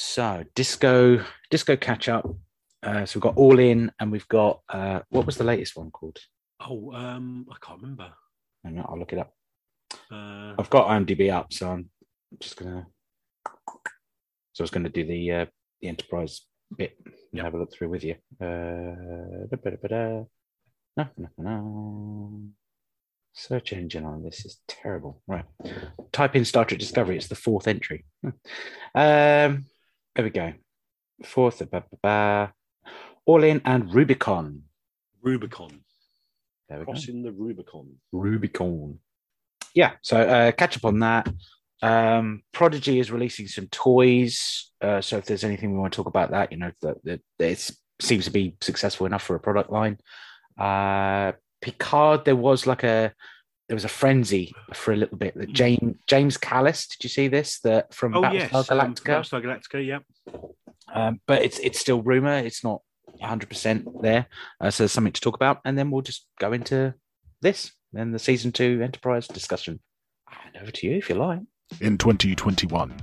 So disco, disco catch up. Uh, so we've got all in, and we've got uh, what was the latest one called? Oh, um, I can't remember. Hang on, I'll look it up. Uh, I've got IMDb up, so I'm just gonna. So I was going to do the uh, the enterprise bit and Yep. have a look through with you. Uh, da-ba-da-ba-da. No, no, no. Search engine on this is terrible. Right, type in Star Trek Discovery. It's the fourth entry. Um, there we go. Fourth, ba-ba-ba. all in and Rubicon. Rubicon. There we go. Crossing the Rubicon. Rubicon. Yeah, so uh, catch up on that. Um, Prodigy is releasing some toys. Uh, so if there's anything we want to talk about that, you know, that, that it seems to be successful enough for a product line. Uh, Picard, there was like a there was a frenzy for a little bit. That James James Callis, did you see this? That from Oh, Battlestar yes. um, Galactica. Battlestar Galactica, yeah. Um, but it's it's still rumor. It's not 100 percent there. Uh, so there's something to talk about, and then we'll just go into this and the season two Enterprise discussion. And over to you if you like. In 2021,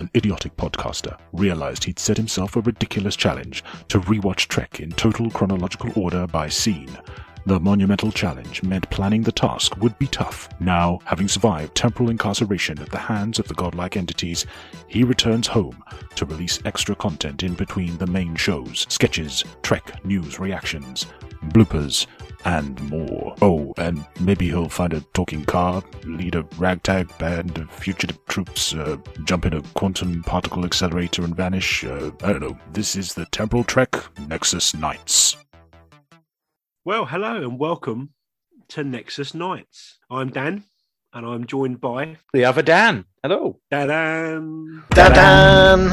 an idiotic podcaster realized he'd set himself a ridiculous challenge to rewatch Trek in total chronological order by scene. The monumental challenge meant planning the task would be tough. Now, having survived temporal incarceration at the hands of the godlike entities, he returns home to release extra content in between the main shows, sketches, Trek news reactions, bloopers, and more. Oh, and maybe he'll find a talking car, lead a ragtag band of fugitive troops, uh, jump in a quantum particle accelerator and vanish. Uh, I don't know. This is the Temporal Trek Nexus Knights. Well, hello and welcome to Nexus Nights. I'm Dan and I'm joined by The other Dan. Hello. Dan. Dan.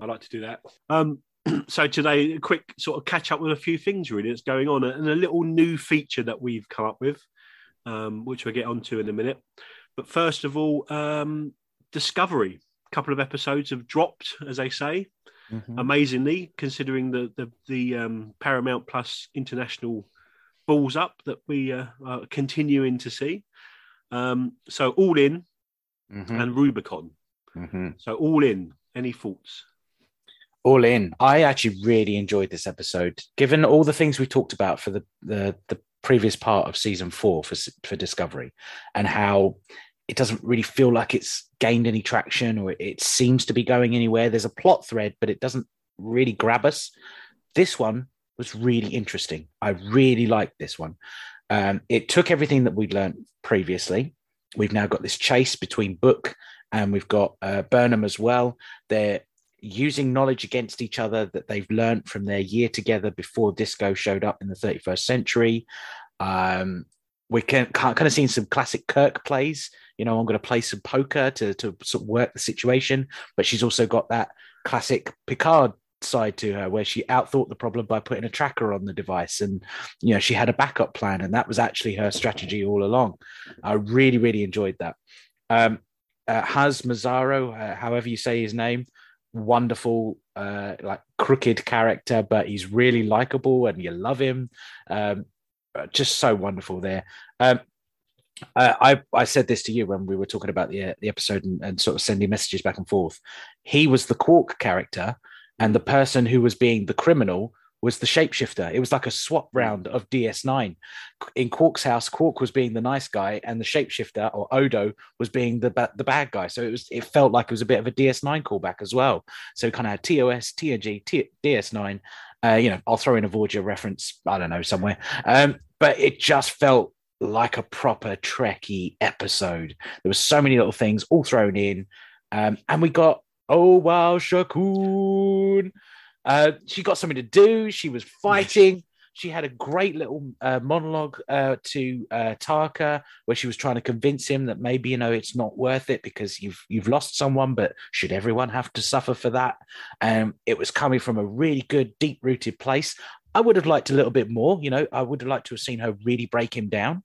I like to do that. Um, so today, a quick sort of catch up with a few things really that's going on, and a little new feature that we've come up with, um, which we'll get onto in a minute. But first of all, um, Discovery. A couple of episodes have dropped, as they say, Mhm. amazingly, considering the the, the um, Paramount Plus international balls up that we uh, are continuing to see. Um, so all in Mhm. and Rubicon. Mhm. So all in. Any thoughts? All in. I actually really enjoyed this episode, given all the things we talked about for the the, the previous part of season four for for Discovery, and how it doesn't really feel like it's gained any traction or it seems to be going anywhere. There's a plot thread, but it doesn't really grab us. This one was really interesting. I really liked this one. Um, it took everything that we'd learned previously. We've now got this chase between Book and we've got uh, Burnham as well. They're using knowledge against each other that they've learned from their year together before disco showed up in the 31st century. Um, we can kind of seen some classic Kirk plays. You know, I'm going to play some poker to to sort of work the situation, but she's also got that classic Picard side to her where she outthought the problem by putting a tracker on the device and you know she had a backup plan and that was actually her strategy all along i really really enjoyed that um uh, Haz Mazzaro, uh, however you say his name, wonderful, uh, like crooked character, but he's really likable and you love him. Um, uh, just so wonderful there. Um, I I said this to you when we were talking about the uh, the episode and, and sort of sending messages back and forth. He was the Quark character, and the person who was being the criminal was the shapeshifter. It was like a swap round of DS9. In Quark's house, Quark was being the nice guy, and the shapeshifter or Odo was being the ba- the bad guy. So it was it felt like it was a bit of a DS9 callback as well. So kind of had TOS, TNG, T- DS9. Uh, you know, I'll throw in a Voyager reference. I don't know somewhere, um, but it just felt like a proper Trekky episode. There were so many little things all thrown in, um, and we got oh wow Shakun. Uh, she got something to do. She was fighting. She had a great little uh, monologue uh, to uh, Tarka where she was trying to convince him that maybe you know it's not worth it because you've you've lost someone, but should everyone have to suffer for that? Um, it was coming from a really good, deep rooted place. I would have liked a little bit more. You know, I would have liked to have seen her really break him down.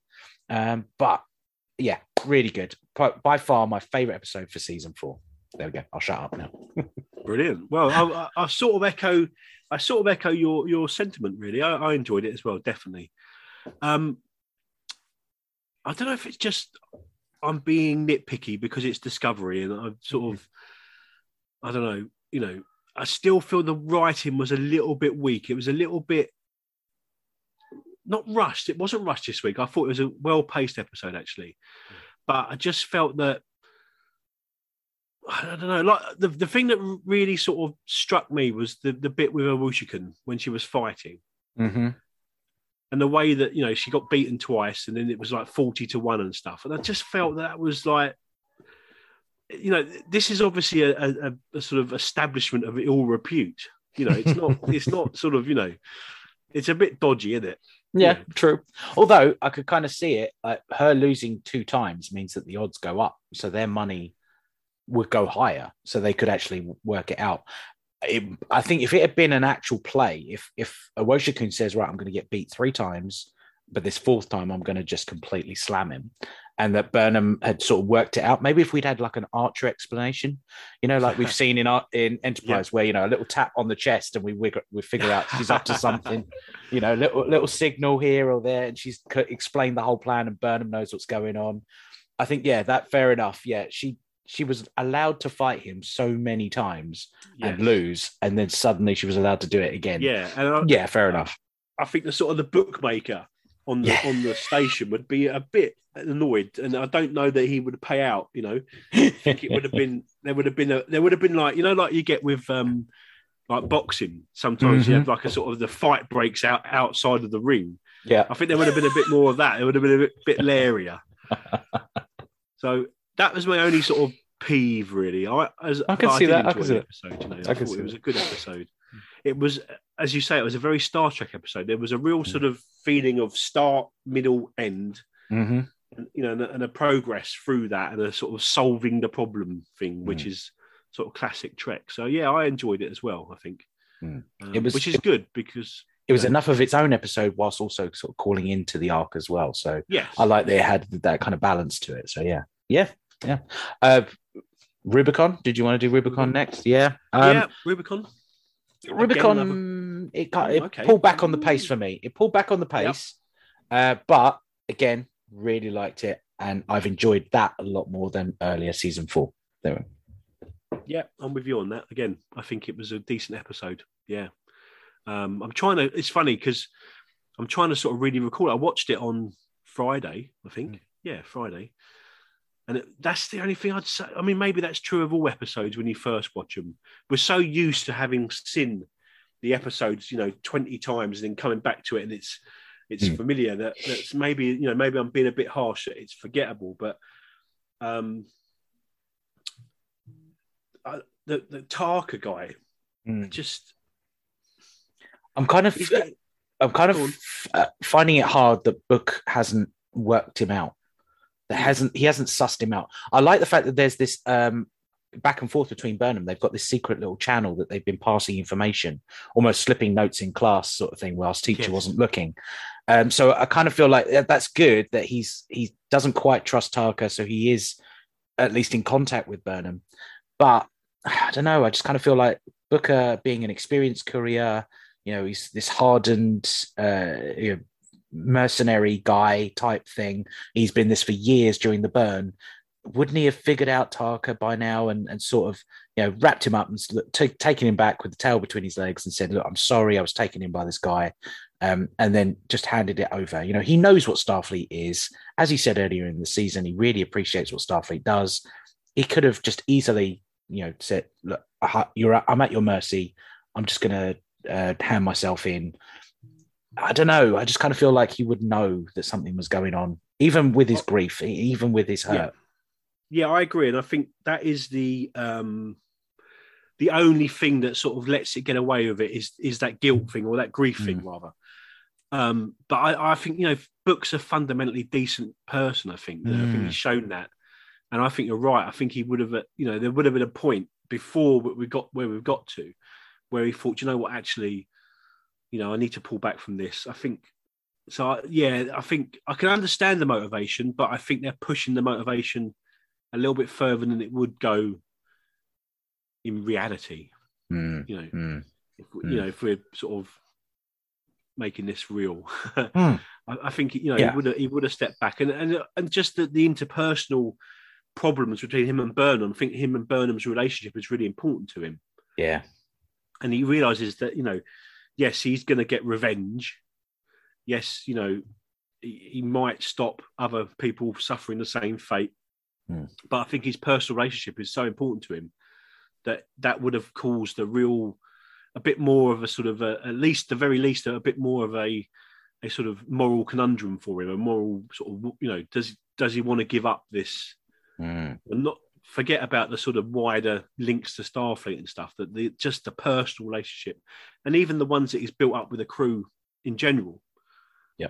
Um, but yeah, really good. By, by far, my favorite episode for season four. There we go. I'll shut up now. Brilliant. Well, I, I, I sort of echo, I sort of echo your your sentiment. Really, I, I enjoyed it as well. Definitely. Um, I don't know if it's just I'm being nitpicky because it's Discovery, and I'm sort of I don't know, you know, I still feel the writing was a little bit weak. It was a little bit not rushed. It wasn't rushed this week. I thought it was a well paced episode actually, but I just felt that I don't know. Like the, the thing that really sort of struck me was the, the bit with Owosekun when she was fighting. Mm-hmm. And the way that you know she got beaten twice, and then it was like forty to one and stuff, and I just felt that was like, you know, this is obviously a, a, a sort of establishment of ill repute. You know, it's not, it's not sort of, you know, it's a bit dodgy, isn't it? Yeah, true. Although I could kind of see it, like her losing two times means that the odds go up, so their money would go higher, so they could actually work it out. It, I think if it had been an actual play, if if Owosekun says, "Right, I'm going to get beat three times, but this fourth time I'm going to just completely slam him," and that Burnham had sort of worked it out. Maybe if we'd had like an Archer explanation, you know, like we've seen in our, in Enterprise, yeah. where you know a little tap on the chest and we we, we figure out she's up to something, you know, little little signal here or there, and she's explained the whole plan, and Burnham knows what's going on. I think yeah, that fair enough. Yeah, she she was allowed to fight him so many times yes. and lose, and then suddenly she was allowed to do it again. Yeah, I, yeah, fair enough. I think the sort of the bookmaker on the yeah. on the station would be a bit annoyed, and I don't know that he would pay out. You know, I think it would have been there would have been a there would have been like you know like you get with um like boxing. Sometimes mm-hmm. you have like a sort of the fight breaks out outside of the ring. Yeah, I think there would have been a bit more of that. It would have been a bit, bit lairier. so that was my only sort of peeve, really. I, as, I can see that. I can see episode, you know, I, I thought it was a good episode. It was, as you say, it was a very Star Trek episode. There was a real sort of feeling of start, middle, end. Mm-hmm. And, you know, and a, and a, progress through that, and a sort of solving the problem thing, which mm. is sort of classic Trek. So yeah, I enjoyed it as well. I think mm. um, it was, which is good because it was enough of its own episode whilst also sort of calling into the arc as well. So yeah, I like they had that kind of balance to it. So yeah, yeah, yeah. Uh, Rubicon. Did you want to do Rubicon next? Yeah. Um, yeah, Rubicon. Rubicon. It, it okay. pulled back on the pace for me. It pulled back on the pace, yep. uh, but again, really liked it, and I've enjoyed that a lot more than earlier season four. There. Yeah, I'm with you on that. Again, I think it was a decent episode. Yeah. Um, I'm trying to. It's funny because I'm trying to sort of really recall. I watched it on Friday, I think. Mm. Yeah, Friday. And it, that's the only thing I'd say. I mean, maybe that's true of all episodes when you first watch them. We're so used to having seen the episodes, you know, 20 times and then coming back to it and it's it's mm. familiar that that's maybe, you know, maybe I'm being a bit harsh, it's forgettable, but um I, the the Tarka guy mm. just I'm kind of I'm kind of uh, finding it hard that Book hasn't worked him out that hasn't he hasn't sussed him out. I like the fact that there's this um, back and forth between Burnham. They've got this secret little channel that they've been passing information, almost slipping notes in class, sort of thing, whilst teacher yes. wasn't looking. Um, so I kind of feel like that's good that he's he doesn't quite trust Tarka, so he is at least in contact with Burnham. But I don't know. I just kind of feel like Booker, being an experienced courier, you know, he's this hardened, uh, you know, mercenary guy type thing. He's been this for years during the burn. Wouldn't he have figured out Tarka by now and, and sort of you know wrapped him up and t- taken him back with the tail between his legs and said, "Look, I'm sorry, I was taken in by this guy," um, and then just handed it over. You know, he knows what Starfleet is. As he said earlier in the season, he really appreciates what Starfleet does. He could have just easily, you know, said, "Look, you're, I'm at your mercy. I'm just going to uh, hand myself in." I don't know. I just kind of feel like he would know that something was going on, even with his grief, even with his hurt. Yeah, yeah I agree, and I think that is the um, the only thing that sort of lets it get away with it is is that guilt thing or that grief mm. thing, rather. Um, but I, I, think you know, Book's a fundamentally decent person. I think. Mm. I think he's mm. shown that, and I think you're right. I think he would have, you know, there would have been a point before we got where we've got to, where he thought, you know what, actually you know, I need to pull back from this. I think so. I, yeah, I think I can understand the motivation, but I think they're pushing the motivation a little bit further than it would go in reality. Mm, you know, mm, if, mm. you know, if we're sort of making this real, I, I, think you know yeah. he would have he would have stepped back and and and just the, the interpersonal problems between him and Burnham. I think him and Burnham's relationship is really important to him. Yeah. And he realizes that, you know, yes, he's going to get revenge. Yes, you know, he, he might stop other people suffering the same fate. Hmm. But I think his personal relationship is so important to him that that would have caused a real, a bit more of a sort of, a, at least, the very least, a bit more of a, a sort of moral conundrum for him, a moral sort of, you know, does does he want to give up this Mm. and not forget about the sort of wider links to Starfleet and stuff that the just the personal relationship and even the ones that he's built up with the crew in general. Yeah.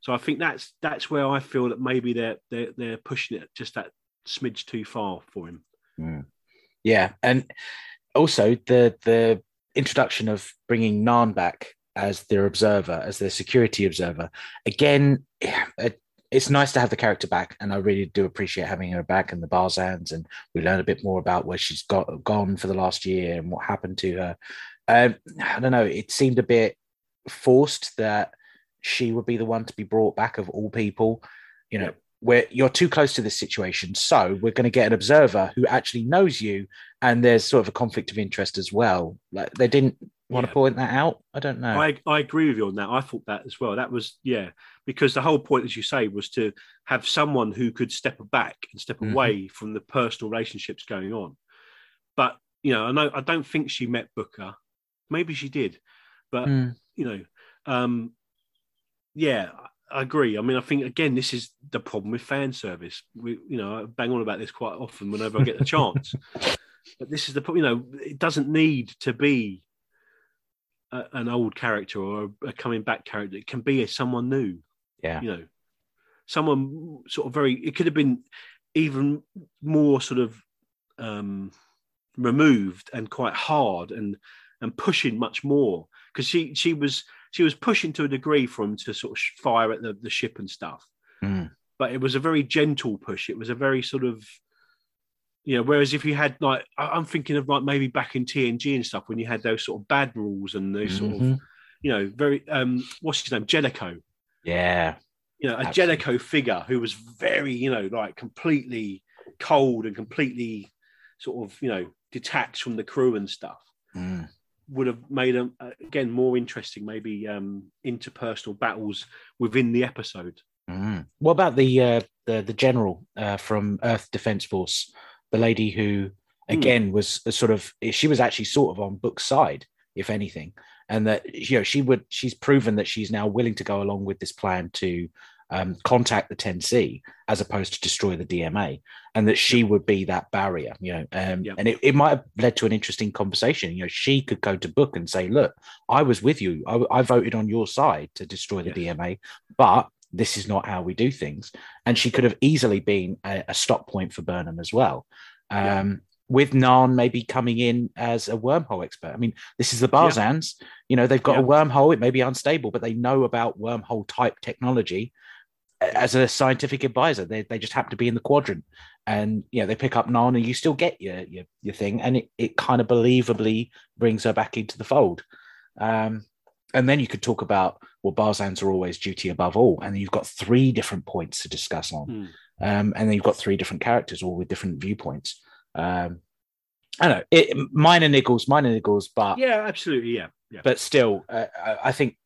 So I think that's that's where I feel that maybe they're they're they're pushing it just that smidge too far for him. Mm. Yeah, and also the the introduction of bringing Nhan back as their observer, as their security observer. Again, it's nice to have the character back, and I really do appreciate having her back and the Barzans, and we learn a bit more about where she's got gone for the last year and what happened to her. Um, I don't know. It seemed a bit forced that she would be the one to be brought back of all people. You know, where you're too close to this situation, so we're going to get an observer who actually knows you, and there's sort of a conflict of interest as well. Like they didn't want Yeah. to point that out. I don't know. I, I agree with you on that. I thought that as well. That was yeah, because the whole point, as you say, was to have someone who could step back and step Mhm. away from the personal relationships going on. But you know, I know I don't think she met Booker. Maybe she did, but Mm. you know, um, yeah, I agree. I mean, I think again, this is the problem with fan service. We, you know, I bang on about this quite often whenever I get the chance. but this is the point. You know, it doesn't need to be a, an old character or a, a coming back character. It can be a, someone new. Yeah. You know, someone sort of very. It could have been even more sort of um, removed and quite hard and and pushing much more because she she was she was pushing to a degree for him to sort of fire at the, the ship and stuff Mm. but it was a very gentle push it was a very sort of you know whereas if you had like i'm thinking of like maybe back in tng and stuff when you had those sort of bad rules and those sort of Mhm. you know very um what's his name jellico Yeah. you know, a Absolutely. Jellico figure who was very, you know, like completely cold and completely sort of, you know, detached from the crew and stuff Mm. would have made them again more interesting, maybe um, interpersonal battles within the episode. Mm. What about the uh, the the general uh, from Earth Defense Force, the lady who again was a sort of she was actually sort of on Book's side, if anything, and that you know she would she's proven that she's now willing to go along with this plan to um, contact the 10C as opposed to destroy the DMA, and that she would be that barrier, you know, um, and it, it might have led to an interesting conversation. You know, she could go to Book and say, "Look, I was with you. I, I voted on your side to destroy the. DMA, but this is not how we do things." And she could have easily been a, a stop point for Burnham as well. Um, Yeah. With Nhan maybe coming in as a wormhole expert. I mean, this is the Barzans. You know, they've got a wormhole. It may be unstable, but they know about wormhole type technology as a scientific advisor. They, they just happen to be in the quadrant, and you know they pick up Nhan, and you still get your your, your thing, and it, it kind of believably brings her back into the fold. Um, and then you could talk about well, Barzans are always duty above all, and you've got three different points to discuss on, Hmm. um, and then you've got three different characters, all with different viewpoints. Um, I don't know, it, minor niggles, minor niggles, but Yeah, absolutely. Yeah, yeah. but still, uh, I think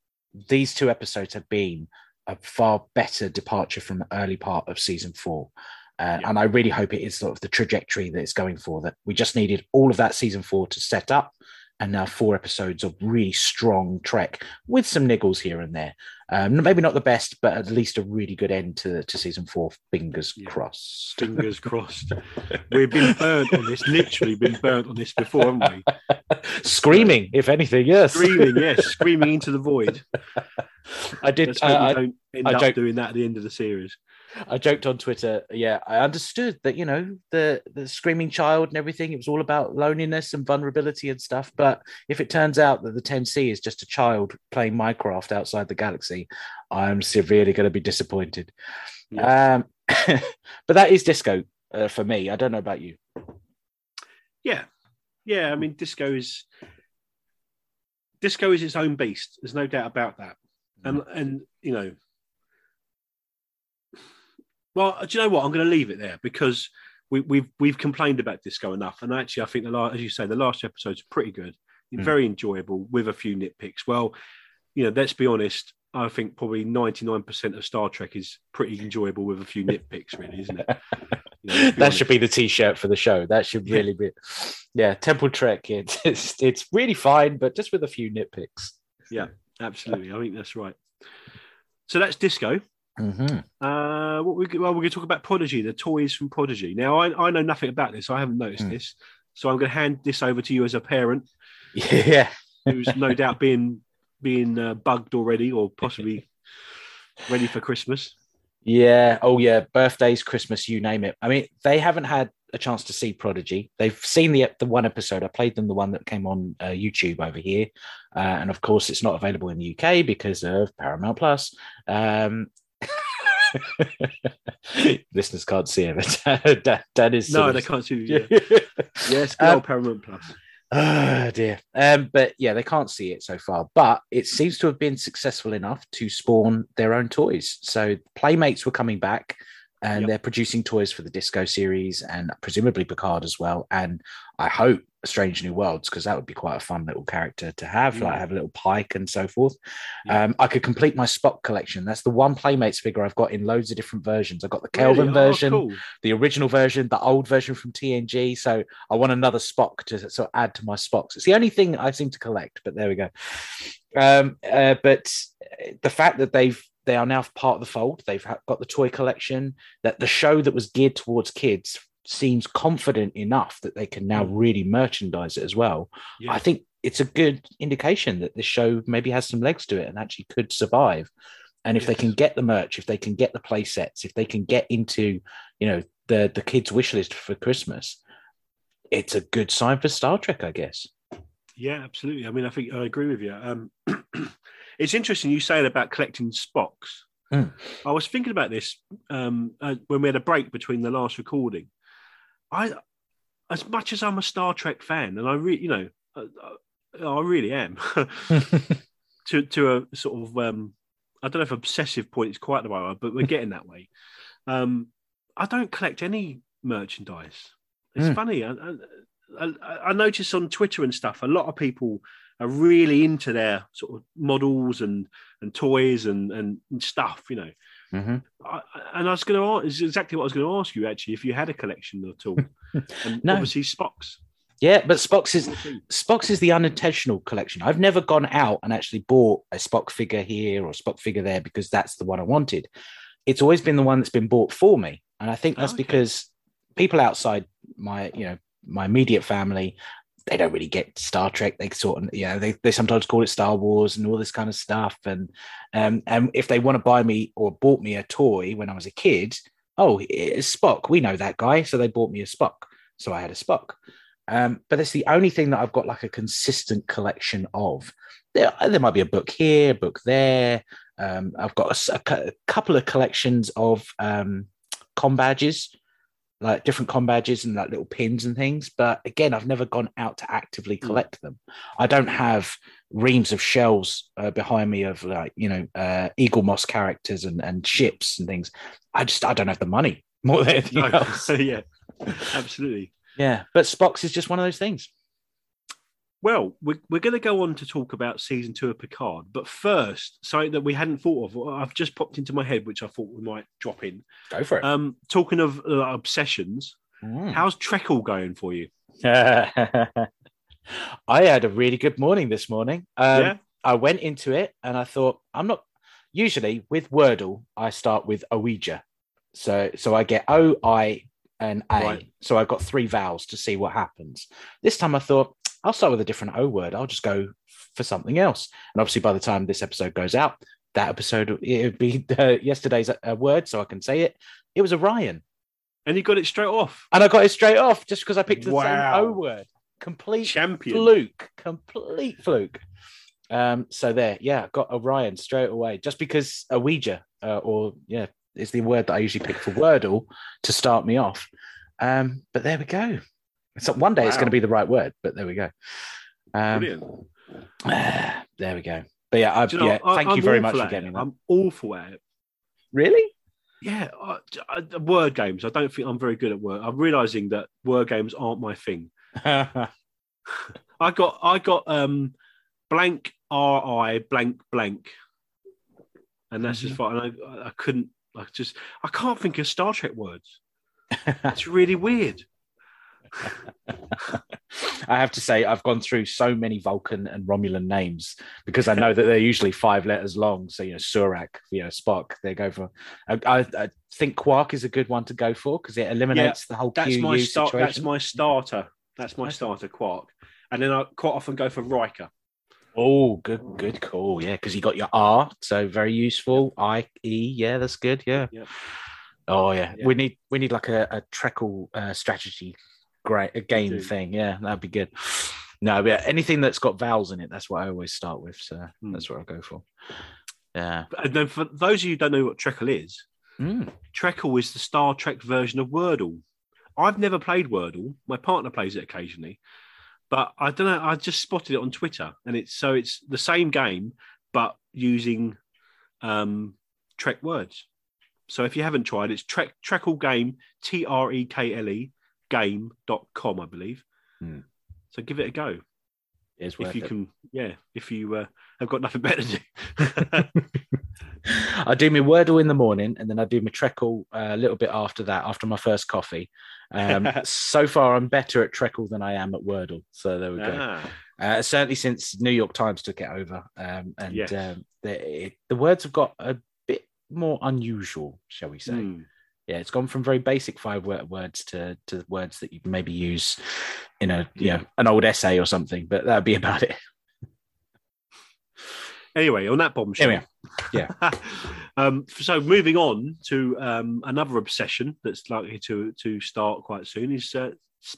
these two episodes have been a far better departure from the early part of season four. Uh, Yeah. And I really hope it is sort of the trajectory that it's going for. That we just needed all of that season four to set up, and now four episodes of really strong Trek with some niggles here and there. Um, maybe not the best, but at least a really good end to, to season four. Fingers Yeah. crossed. Fingers crossed. We've been burnt on this, literally been burnt on this before, haven't we? Screaming, if anything, yes. Screaming, yes, screaming into the void. I did. We I, don't end I up joke- doing that at the end of the series. I joked on Twitter. Yeah, I understood that you know the the screaming child and everything. It was all about loneliness and vulnerability and stuff. But if it turns out that the 10C is just a child playing Minecraft outside the galaxy, I'm severely going to be disappointed. Um, but that is disco uh, for me. I don't know about you. Yeah, yeah. I mean, disco is disco is its own beast. There's no doubt about that. And and you know, well, do you know what? I'm going to leave it there because we, we've we've complained about disco enough, and actually, I think the last, as you say, the last episode's pretty good, Mm. very enjoyable with a few nitpicks. Well, you know, let's be honest. I think probably ninety nine percent of Star Trek is pretty enjoyable with a few nitpicks, really, isn't it? You know, that should be the t-shirt for the show. That should Yeah. really be, yeah. Temple Trek. It's, it's really fine, but just with a few nitpicks. Yeah, absolutely. I think that's right. So that's disco. Mm-hmm. Uh, what we well, we're going to talk about Prodigy, the toys from Prodigy. Now, I, I know nothing about this. I haven't noticed Hmm. this, so I'm going to hand this over to you as a parent Yeah. who's no doubt being being uh, bugged already, or possibly ready for Christmas. Yeah. Oh, yeah. Birthdays, Christmas, you name it. I mean, they haven't had a chance to see Prodigy. They've seen the the one episode. I played them the one that came on uh, YouTube over here, uh, and of course, it's not available in the UK because of Paramount Plus. Um, listeners can't see it, but Dan, Dan is No, they can't see you. Yeah. Yes, good Um, Paramount Plus. Oh dear. Um, but yeah, they can't see it so far. But it seems to have been successful enough to spawn their own toys. So Playmates were coming back and Yep. they're producing toys for the Disco series and presumably Picard as well. And I hope Strange New Worlds, because that would be quite a fun little character to have, like have a little pike and so forth. Yeah. Um, I could complete my Spock collection. That's the one Playmates figure I've got in loads of different versions. I've got the Kelvin Really? Oh, version, cool. the original version, the old version from TNG. So I want another Spock to sort of add to my Spocks. It's the only thing I seem to collect, but there we go. Um, uh, but the fact that they've they are now part of the fold. They've got the toy collection. That the show that was geared towards kids seems confident enough that they can now really merchandise it as well. Yeah. I think it's a good indication that this show maybe has some legs to it and actually could survive. And if they can get the merch, if they can get the play sets, if they can get into, you know, the the kids' wish list for Christmas, it's a good sign for Star Trek, I guess. Yeah, absolutely. I mean, I think I agree with you. Um, it's interesting you saying about collecting Spocks. Mm. I was thinking about this um, uh, when we had a break between the last recording. I, as much as I'm a Star Trek fan, and I really, you know, uh, uh, I really am, to to a sort of, um, I don't know if obsessive point is quite the right word, but we're getting that way. Um, I don't collect any merchandise. It's Mm. funny. I, I, I, I notice on Twitter and stuff, a lot of people are really into their sort of models and and toys and and, and stuff. You know, Mhm. I, and I was going to ask, is exactly what I was going to ask you actually, if you had a collection at all, and No. obviously Spock's. Yeah, but Spock's is Spock's is the unintentional collection. I've never gone out and actually bought a Spock figure here or Spock figure there because that's the one I wanted. It's always been the one that's been bought for me, and I think that's Okay. because people outside my, you know, my immediate family, they don't really get Star Trek. They sort of, you know, they, they sometimes call it Star Wars and all this kind of stuff. And um, and if they want to buy me or bought me a toy when I was a kid, oh, it's Spock. We know that guy, so they bought me a Spock. So I had a Spock. Um, but it's the only thing that I've got like a consistent collection of. There, there might be a book here, a book there. Um, I've got a a couple of collections of um, com badges, like different com badges and like little pins and things. But again, I've never gone out to actively Hmm. collect them. I don't have reams of shells uh, behind me of like you know uh, Eaglemoss characters and, and ships and things. I just I don't have the money more than anything No, else. yeah, absolutely. Yeah, but Spock's is just one of those things. Well, we're, we're going to go on to talk about season two of Picard, but first, something that we hadn't thought of, I've just popped into my head, which I thought we might drop in. Go for it. Um, talking of uh, obsessions, Mm. how's Trekle going for you? I had a really good morning this morning. Um, yeah, I went into it and I thought, I'm not usually with Wordle, I start with Ouija. So so I get O, I, and A. Right. So I've got three vowels to see what happens. This time I thought, I'll start with a different O word. I'll just go for something else. And obviously, by the time this episode goes out, that episode it would be uh, yesterday's uh, word, so I can say it. It was Orion. and you got it straight off. And I got it straight off just because I picked the Wow. same O word. Complete Champion. fluke, complete fluke. Um, so there, yeah, got Orion straight away, just because a Ouija, uh, or yeah, is the word that I usually pick for Wordle to start me off. Um, but there we go. So one day it's going to be the right word, but there we go. Um, Brilliant. there we go. But yeah, I, you know, yeah, I- thank I'm you very awful much for getting that. I'm awful at it. Really? Yeah, I, I- word games. I don't think I'm very good at word. I'm realizing that word games aren't my thing. I got I got um blank R I blank blank, and that's just fine. I, I couldn't. I just I can't think of Star Trek words. It's really weird. I have to say, I've gone through so many Vulcan and Romulan names because I know that they're usually five letters long. So, you know, Surak, you know, Spock, they go for. I, I, I think Quark is a good one to go for because it eliminates the whole That's QU my start. situation. That's my starter. That's my starter. Quark, and then I quite often go for Riker. Oh, good, good call. Yeah, because you got your R, so very useful. I E, yeah, that's good. Yeah. Yep. Oh yeah. Yeah. we need we need like a, a Trekle uh, strategy, great a game do. thing. Yeah, that'd be good. No, but anything that's got vowels in it, that's what I always start with. So Hmm. that's what I go for. Yeah. And then for those of you who don't know what Trekle is, Mm. Trekle is the Star Trek version of Wordle. I've never played Wordle. My partner plays it occasionally, but I don't know. I just spotted it on Twitter, and it's so it's the same game but using um, Trek words. So if you haven't tried, it's Trek Trekle Game T R E K L E game.com, I believe. Hmm. So give it a go It's if you it. can. Yeah, if you uh, have got nothing better to do. I do my Wordle in the morning, and then I do my Trekle uh, a little bit after that, after my first coffee. Um, so far, I'm better at Trekle than I am at Wordle. So there we go. Ah. Uh, certainly since New York Times took it over, um, and Yes. um, the, it, the words have got a bit more unusual, shall we say? Hmm. Yeah, it's gone from very basic five words to to words that you can maybe use in a you Yeah. know an old essay or something. But that'd be about it. Anyway, on that bombshell. We Yeah. um, so moving on to um, another obsession that's likely to to start quite soon is uh,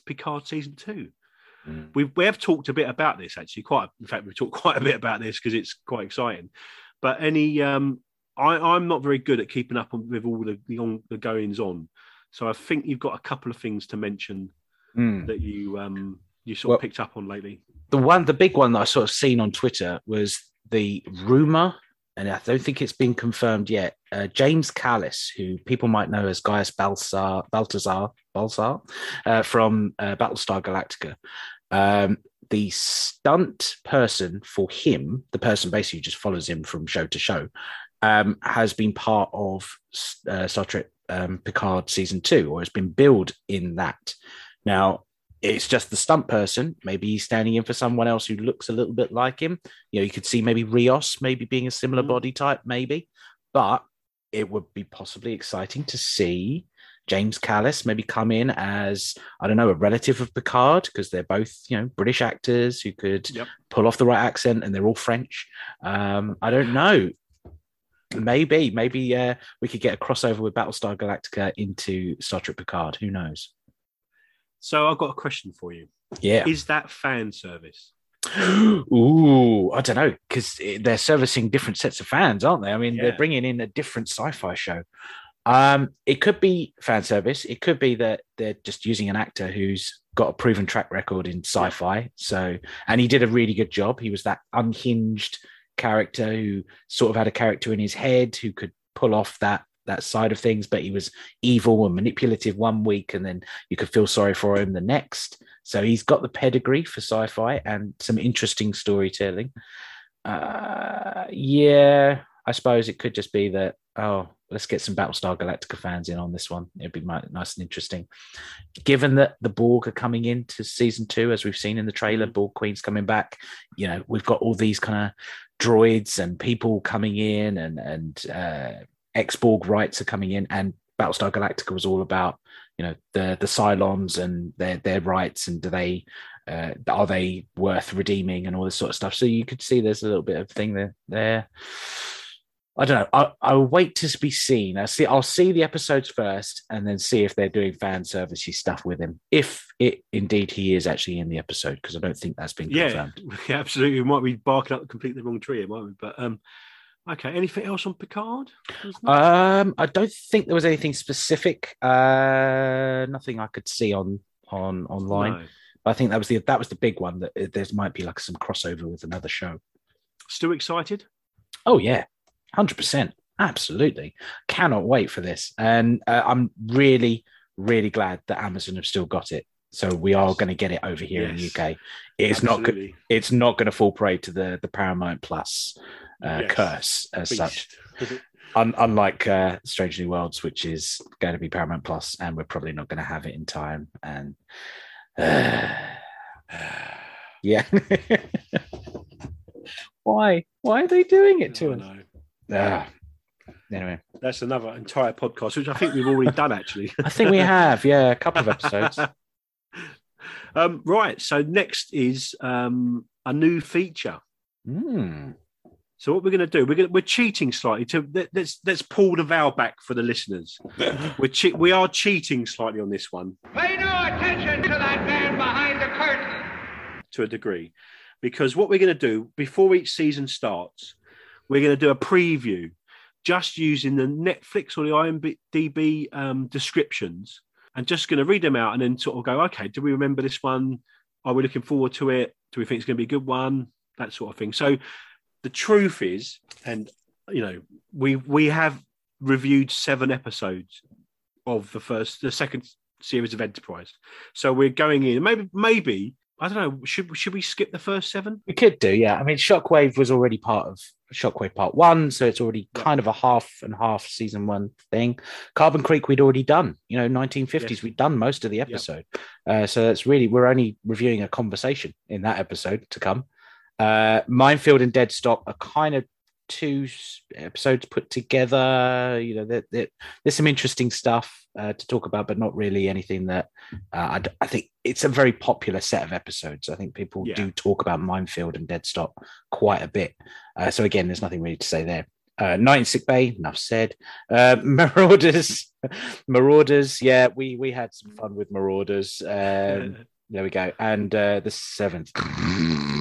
Picard season two. Mm. We we have talked a bit about this actually. Quite in fact, we've talked quite a bit about this because it's quite exciting. But any, um, I I'm not very good at keeping up with all the the, on, the goings on. So I think you've got a couple of things to mention Mm. that you um you sort Well- of picked up on lately. the one the big one that I sort of seen on Twitter was the rumor, and I don't think it's been confirmed yet. Uh, James Callis, who people might know as Gaius Balsar, Baltazar, Balsar, uh, from uh, Battlestar Galactica. Um, the stunt person for him, the person basically just follows him from show to show, um, has been part of uh, Star Trek um, Picard season two, or has been billed in that. Now, it's just the stunt person. Maybe he's standing in for someone else who looks a little bit like him. You know, you could see maybe Rios maybe being a similar Mhm. body type, maybe. But it would be possibly exciting to see James Callis maybe come in as I don't know a relative of Picard because they're both you know British actors who could Yep. pull off the right accent and they're all French. Um, I don't know. Maybe, maybe uh, we could get a crossover with Battlestar Galactica into Star Trek Picard. Who knows? So I've got a question for you. Yeah. Is that fan service? Ooh, I don't know because they're servicing different sets of fans, aren't they? I mean, Yeah. they're bringing in a different sci-fi show. Um, it could be fan service. It could be that they're just using an actor who's got a proven track record in sci-fi. So, and he did a really good job. He was that unhinged character who sort of had a character in his head who could pull off that that side of things, but he was evil and manipulative one week, and then you could feel sorry for him the next. So he's got the pedigree for sci-fi and some interesting storytelling. Uh, yeah, I suppose it could just be that. Oh, let's get some Battlestar Galactica fans in on this one. It'd be nice and interesting. Given that the Borg are coming into season two, as we've seen in the trailer, Borg Queen's coming back. You know, we've got all these kind of droids and people coming in, and and uh, ex Borg rights are coming in, and Battlestar Galactica was all about you know the the Cylons and their their rights and do they uh, are they worth redeeming and all this sort of stuff. So you could see there's a little bit of thing there. there. I don't know. I, I'll wait to be seen. I see. I'll see the episodes first, and then see if they're doing fan servicey stuff with him. If it indeed he is actually in the episode, because I don't think that's been confirmed. yeah, absolutely. We might be barking up the completely wrong tree, might we? But um, okay. Anything else on Picard? Um, I don't think there was anything specific. Uh, nothing I could see on on online. No. I think that was the that was the big one. That uh, there might be like some crossover with another show. Still excited? Oh yeah, hundred percent, Absolutely. Cannot wait for this. And uh, I'm really, really glad that Amazon have still got it. So we are going to get it over here in the UK. It's not good. It's not going to fall prey to the the Paramount Plus uh, Yes. curse as such. Beast. Un- unlike uh, Strange New Worlds, which is going to be Paramount Plus, and we're probably not going to have it in time. And uh, yeah, why? Why are they doing it to us? know. Ah. Anyway, That's another entire podcast, which I think we've already done actually. I think we have, yeah, a couple of episodes. um, right. So next is um, a new feature. Hmm. So what we're going to do? We're going we're cheating slightly. To let, let's let's pull the veil back for the listeners. We're che- we are cheating slightly on this one Pay no attention to that man behind the curtain. to a degree, because what we're going to do before each season starts, we're going to do a preview, just using the Netflix or the IMDb um, descriptions, and just going to read them out and then sort of go, okay, do we remember this one? Are we looking forward to it? Do we think it's going to be a good one? That sort of thing. So the truth is, and you know, we we have reviewed seven episodes of the first, the second series of Enterprise. So we're going in. Maybe, maybe I don't know. Should should we skip the first seven? We could do, yeah. I mean, Shockwave was already part of Shockwave Part One, so it's already Yeah. kind of a half and half season one thing. Carbon Creek, we'd already done. You know, 1950s, Yes. we'd done most of the episode. Uh, so that's really we're only reviewing a conversation in that episode to come. Uh, Minefield and Dead Stop are kind of two episodes put together. You know, there, there- there's some interesting stuff uh, to talk about, but not really anything that uh, I, I think it's a very popular set of episodes. I think people Yeah. do talk about Minefield and Dead Stop quite a bit. Uh, so again, there's nothing really to say there. Uh, Night in Sick Bay, enough said. Uh, Marauders, Marauders. Yeah, we we had some fun with Marauders. Um, there we go. And uh, the seventh.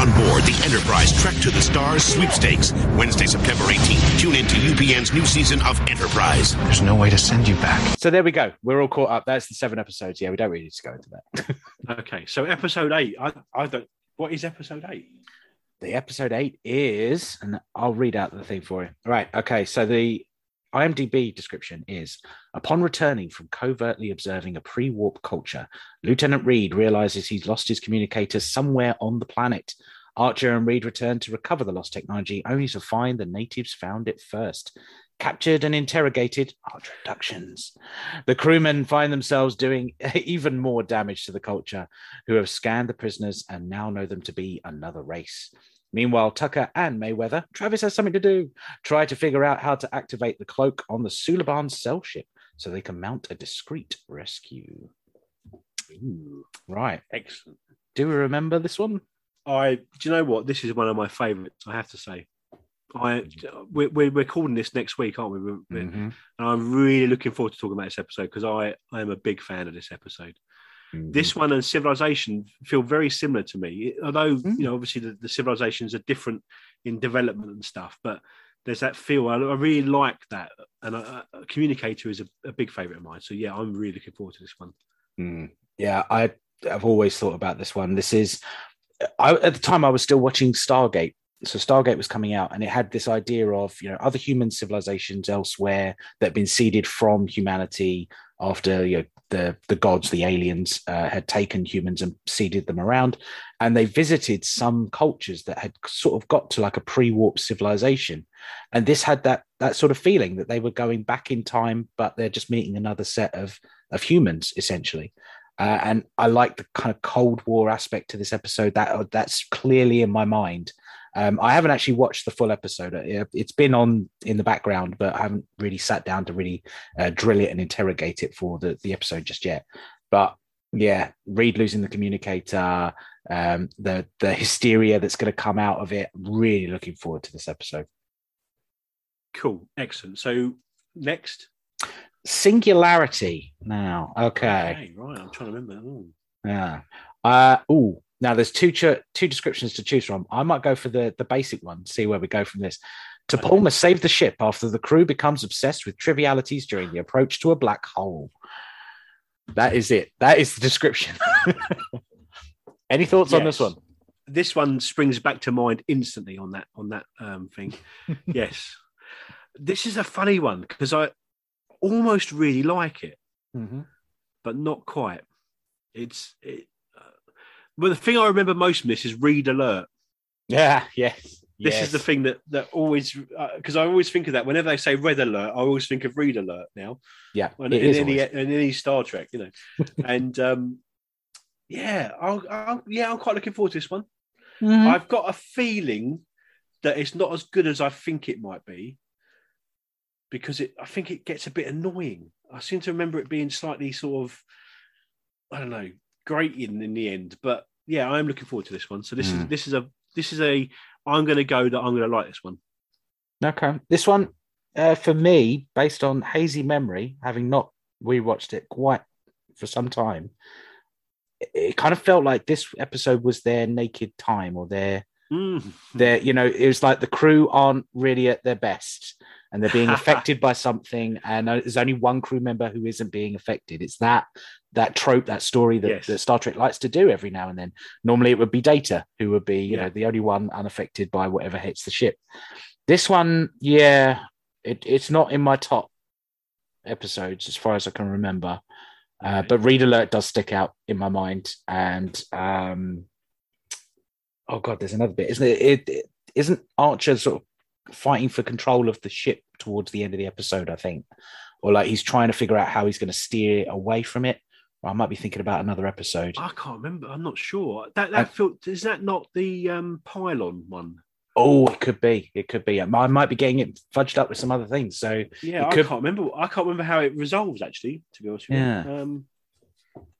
Get on board the Enterprise Trek to the Stars sweepstakes. Wednesday, September 18th. Tune in to UPN's new season of Enterprise. There's no way to send you back. So there we go. We're all caught up. That's the seven episodes. Yeah, we don't really need to go into that. Okay, so episode eight. I, I don't. What is episode eight? the episode eight is, and I'll read out the thing for you. Right. Okay. So the IMDb description is Upon returning from covertly observing a pre warp culture, Lieutenant Reed realizes he's lost his communicators somewhere on the planet. Archer and Reed return to recover the lost technology, only to find the natives found it first. Captured and interrogated, Archer abductions. The crewmen find themselves doing even more damage to the culture, who have scanned the prisoners and now know them to be another race. Meanwhile, Tucker and Mayweather, Travis has something to do, try to figure out how to activate the cloak on the Suliban cell ship so they can mount a discreet rescue. Ooh, right. Excellent. Do we remember this one? I. Do you know what? This is one of my favourites. I have to say. I we're, we're recording this next week, aren't we? Mhm. And I'm really looking forward to talking about this episode because I I am a big fan of this episode. Mhm. This one and Civilization feel very similar to me, although Mm. you know obviously the, the civilizations are different in development and stuff, but there's that feel. I, I really like that, and a, a communicator is a, a big favorite of mine. So yeah, I'm really looking forward to this one. Mm. Yeah, I I've always thought about this one. This is I at the time I was still watching Stargate. So Stargate was coming out and it had this idea of, you know, other human civilizations elsewhere that had been seeded from humanity after you know the the gods, the aliens uh, had taken humans and seeded them around and they visited some cultures that had sort of got to like a pre-warp civilization and this had that that sort of feeling that they were going back in time but they're just meeting another set of of humans essentially uh, and I like the kind of Cold War aspect to this episode. That that's clearly in my mind. Um, I haven't actually watched the full episode. It, it's been on in the background, but I haven't really sat down to really uh, drill it and interrogate it for the, the episode just yet. But yeah, Reed losing the communicator, um, the the hysteria that's going to come out of it. Really looking forward to this episode. Cool, excellent. So next, Singularity now. Okay. right. I'm trying to remember. Ooh. Yeah. Uh, oh, now there's two ch- two descriptions to choose from. I might go for the the basic one. See where we go from this. T'Pol must save the ship after the crew becomes obsessed with trivialities during the approach to a black hole. That is it. That is the description. Any thoughts on this one? this one springs back to mind instantly on that on that um, thing. yes, this is a funny one because I almost really like it, Mhm. but not quite. It's it, well, the thing I remember most from this is Reed alert. Yeah, yes. This is the thing that that always because I always think of that whenever they say red alert, I always think of Reed alert now. Yeah, in, it in any always. in any Star Trek, you know. and um, yeah, I'll, I'll, yeah, I'm quite looking forward to this one. Mhm. I've got a feeling that it's not as good as I think it might be because it I think it gets a bit annoying. I seem to remember it being slightly sort of I don't know, grating in the end. But yeah, I am looking forward to this one. So this is Mm. this is a this is a I'm gonna go that I'm gonna like this one. Okay. This one, uh, for me, based on hazy memory, having not rewatched it quite for some time, it, it kind of felt like this episode was their naked time or their Mm. their you know it was like the crew aren't really at their best and they're being affected by something and uh, there's only one crew member who isn't being affected it's that that trope that story that, Yes. that star trek likes to do every now and then. Normally it would be data who would be you Yeah. know the only one unaffected by whatever hits the ship. This one yeah it, it's not in my top episodes as far as i can remember. Uh, but Reed alert does stick out in my mind and um oh god there's another bit isn't it, it, it isn't archer sort of fighting for control of the ship towards the end of the episode i think? Or like he's trying to figure out how he's going to steer away from it i might be thinking about another episode I can't remember. I'm not sure. That that felt is that not the um, pylon one? oh it could be it could be i might be getting it fudged up with some other things so Yeah, I could- can't remember. I can't remember how it resolves actually. To be honest with Yeah. you, um,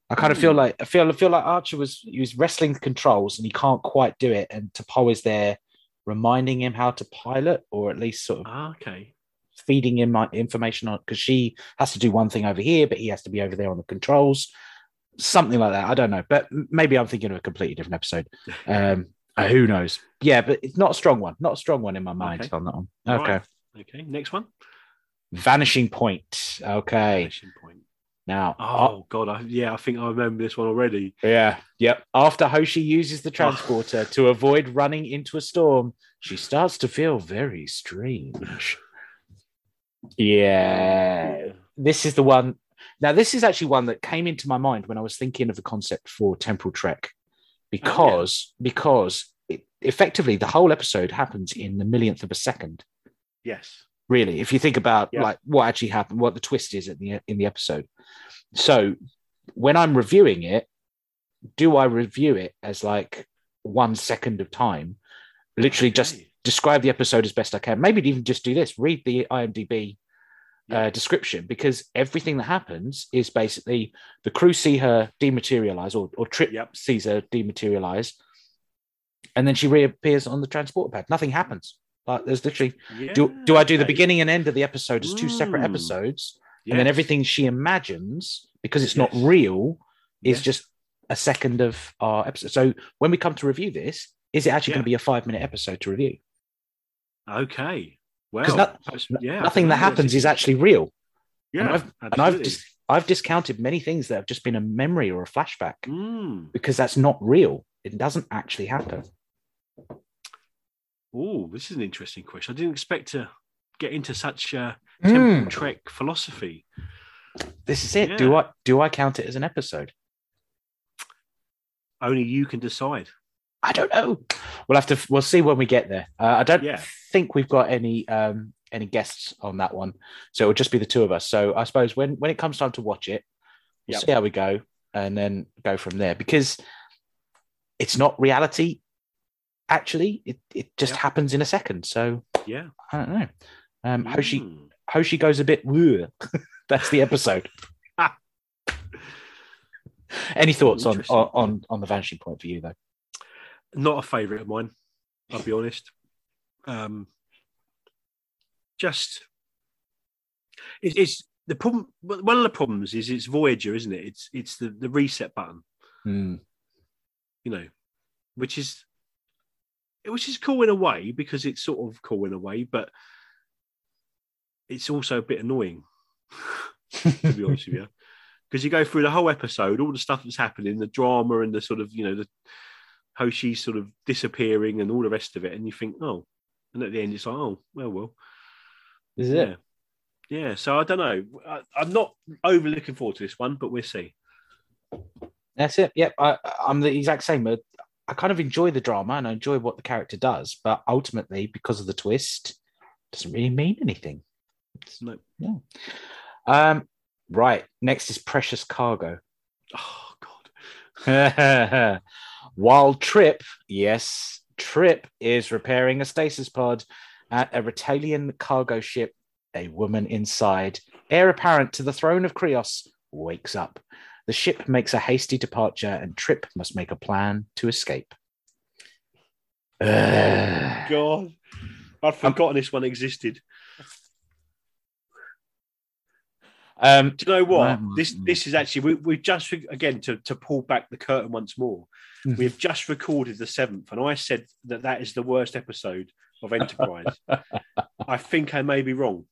I kind of feel Hmm. like I feel I feel like Archer was he was wrestling the controls and he can't quite do it, and T'Pol is there reminding him how to pilot, or at least sort of ah, okay. Feeding him my information on because she has to do one thing over here, but he has to be over there on the controls, something like that. I don't know, but maybe I'm thinking of a completely different episode. Um, uh, who knows? Yeah, but it's not a strong one. Not a strong one in my mind Okay. on that one. Okay, Right. Okay. Next one. vanishing point. Okay, Vanishing point. now Oh God, I, yeah, I think I remember this one already. Yeah, yep. After Hoshi uses the transporter to avoid running into a storm, she starts to feel very strange. Yeah, this is the one. Now, this is actually one that came into my mind when I was thinking of the concept for Temporal Trek, because because it, effectively the whole episode happens in the millionth of a second. Yes. Really, if you think about Yeah. like what actually happened, what the twist is at the in the episode. So, when I'm reviewing it, do I review it as like one second of time? Literally, just. Describe the episode as best I can. Maybe even just do this: read the IMDb uh, description, because everything that happens is basically the crew see her dematerialize, or or Trip Yep. sees her dematerialize, and then she reappears on the transporter pad. Nothing happens. Like there's literally do, Yeah, do I do the beginning and end of the episode as two separate episodes, and then everything she imagines because it's not real is Yes. just a second of our episode. So when we come to review this, is it actually Yeah. going to be a five minute episode to review? Okay. Well, yeah, Nothing that happens is actually real. Yeah, and I've and I've dis- I've discounted many things that have just been a memory or a flashback Mm. because that's not real. It doesn't actually happen. Oh, this is an interesting question. I didn't expect to get into such uh, Hmm. Temporal Trek philosophy. This is it. Yeah. Do I do I count it as an episode? Only you can decide. I don't know. We'll have to. We'll see when we get there. Uh, I don't Yeah. think we've got any um, any guests on that one, so it'll just be the two of us. So I suppose when when it comes time to watch it, we'll Yep. see how we go, and then go from there. Because it's not reality. Actually, it it just Yep. happens in a second. So Yeah. I don't know. Um, Hoshi Mm. Hoshi goes a bit. "Woo." That's the episode. Any thoughts on, on on on the vanishing point for you though? Not a favourite of mine. I'll be honest. Um, just it, it's the problem. One of the problems is it's Voyager, isn't it? It's it's the the reset button. Hmm. you know, which is which is cool in a way because it's sort of cool in a way, but it's also a bit annoying to be honest with you. Because you go through the whole episode, all the stuff that's happening, the drama and the sort of, you know, the how she's sort of disappearing and all the rest of it, and you think, oh, and at the end it's like, oh, well, well, Is yeah, yeah. So I don't know. I, I'm not overly looking forward to this one, but we'll see. That's it. Yep. I, I'm the exact same. I, I kind of enjoy the drama and I enjoy what the character does, but ultimately, because of the twist, doesn't really mean anything. It's- No. yeah. Um, right. Next is Precious Cargo. Oh God. While Trip, yes, Trip is repairing a stasis pod at a Retellian cargo ship, a woman inside, heir apparent to the throne of Krios, wakes up. The ship makes a hasty departure, and Trip must make a plan to escape. Oh, Ugh. God, I'd forgotten this one existed. Um, Do you know what? Right. This this is actually we, we've just again to to pull back the curtain once more. Mhm. We've just recorded the seventh, and I said that that is the worst episode of Enterprise. I think I may be wrong.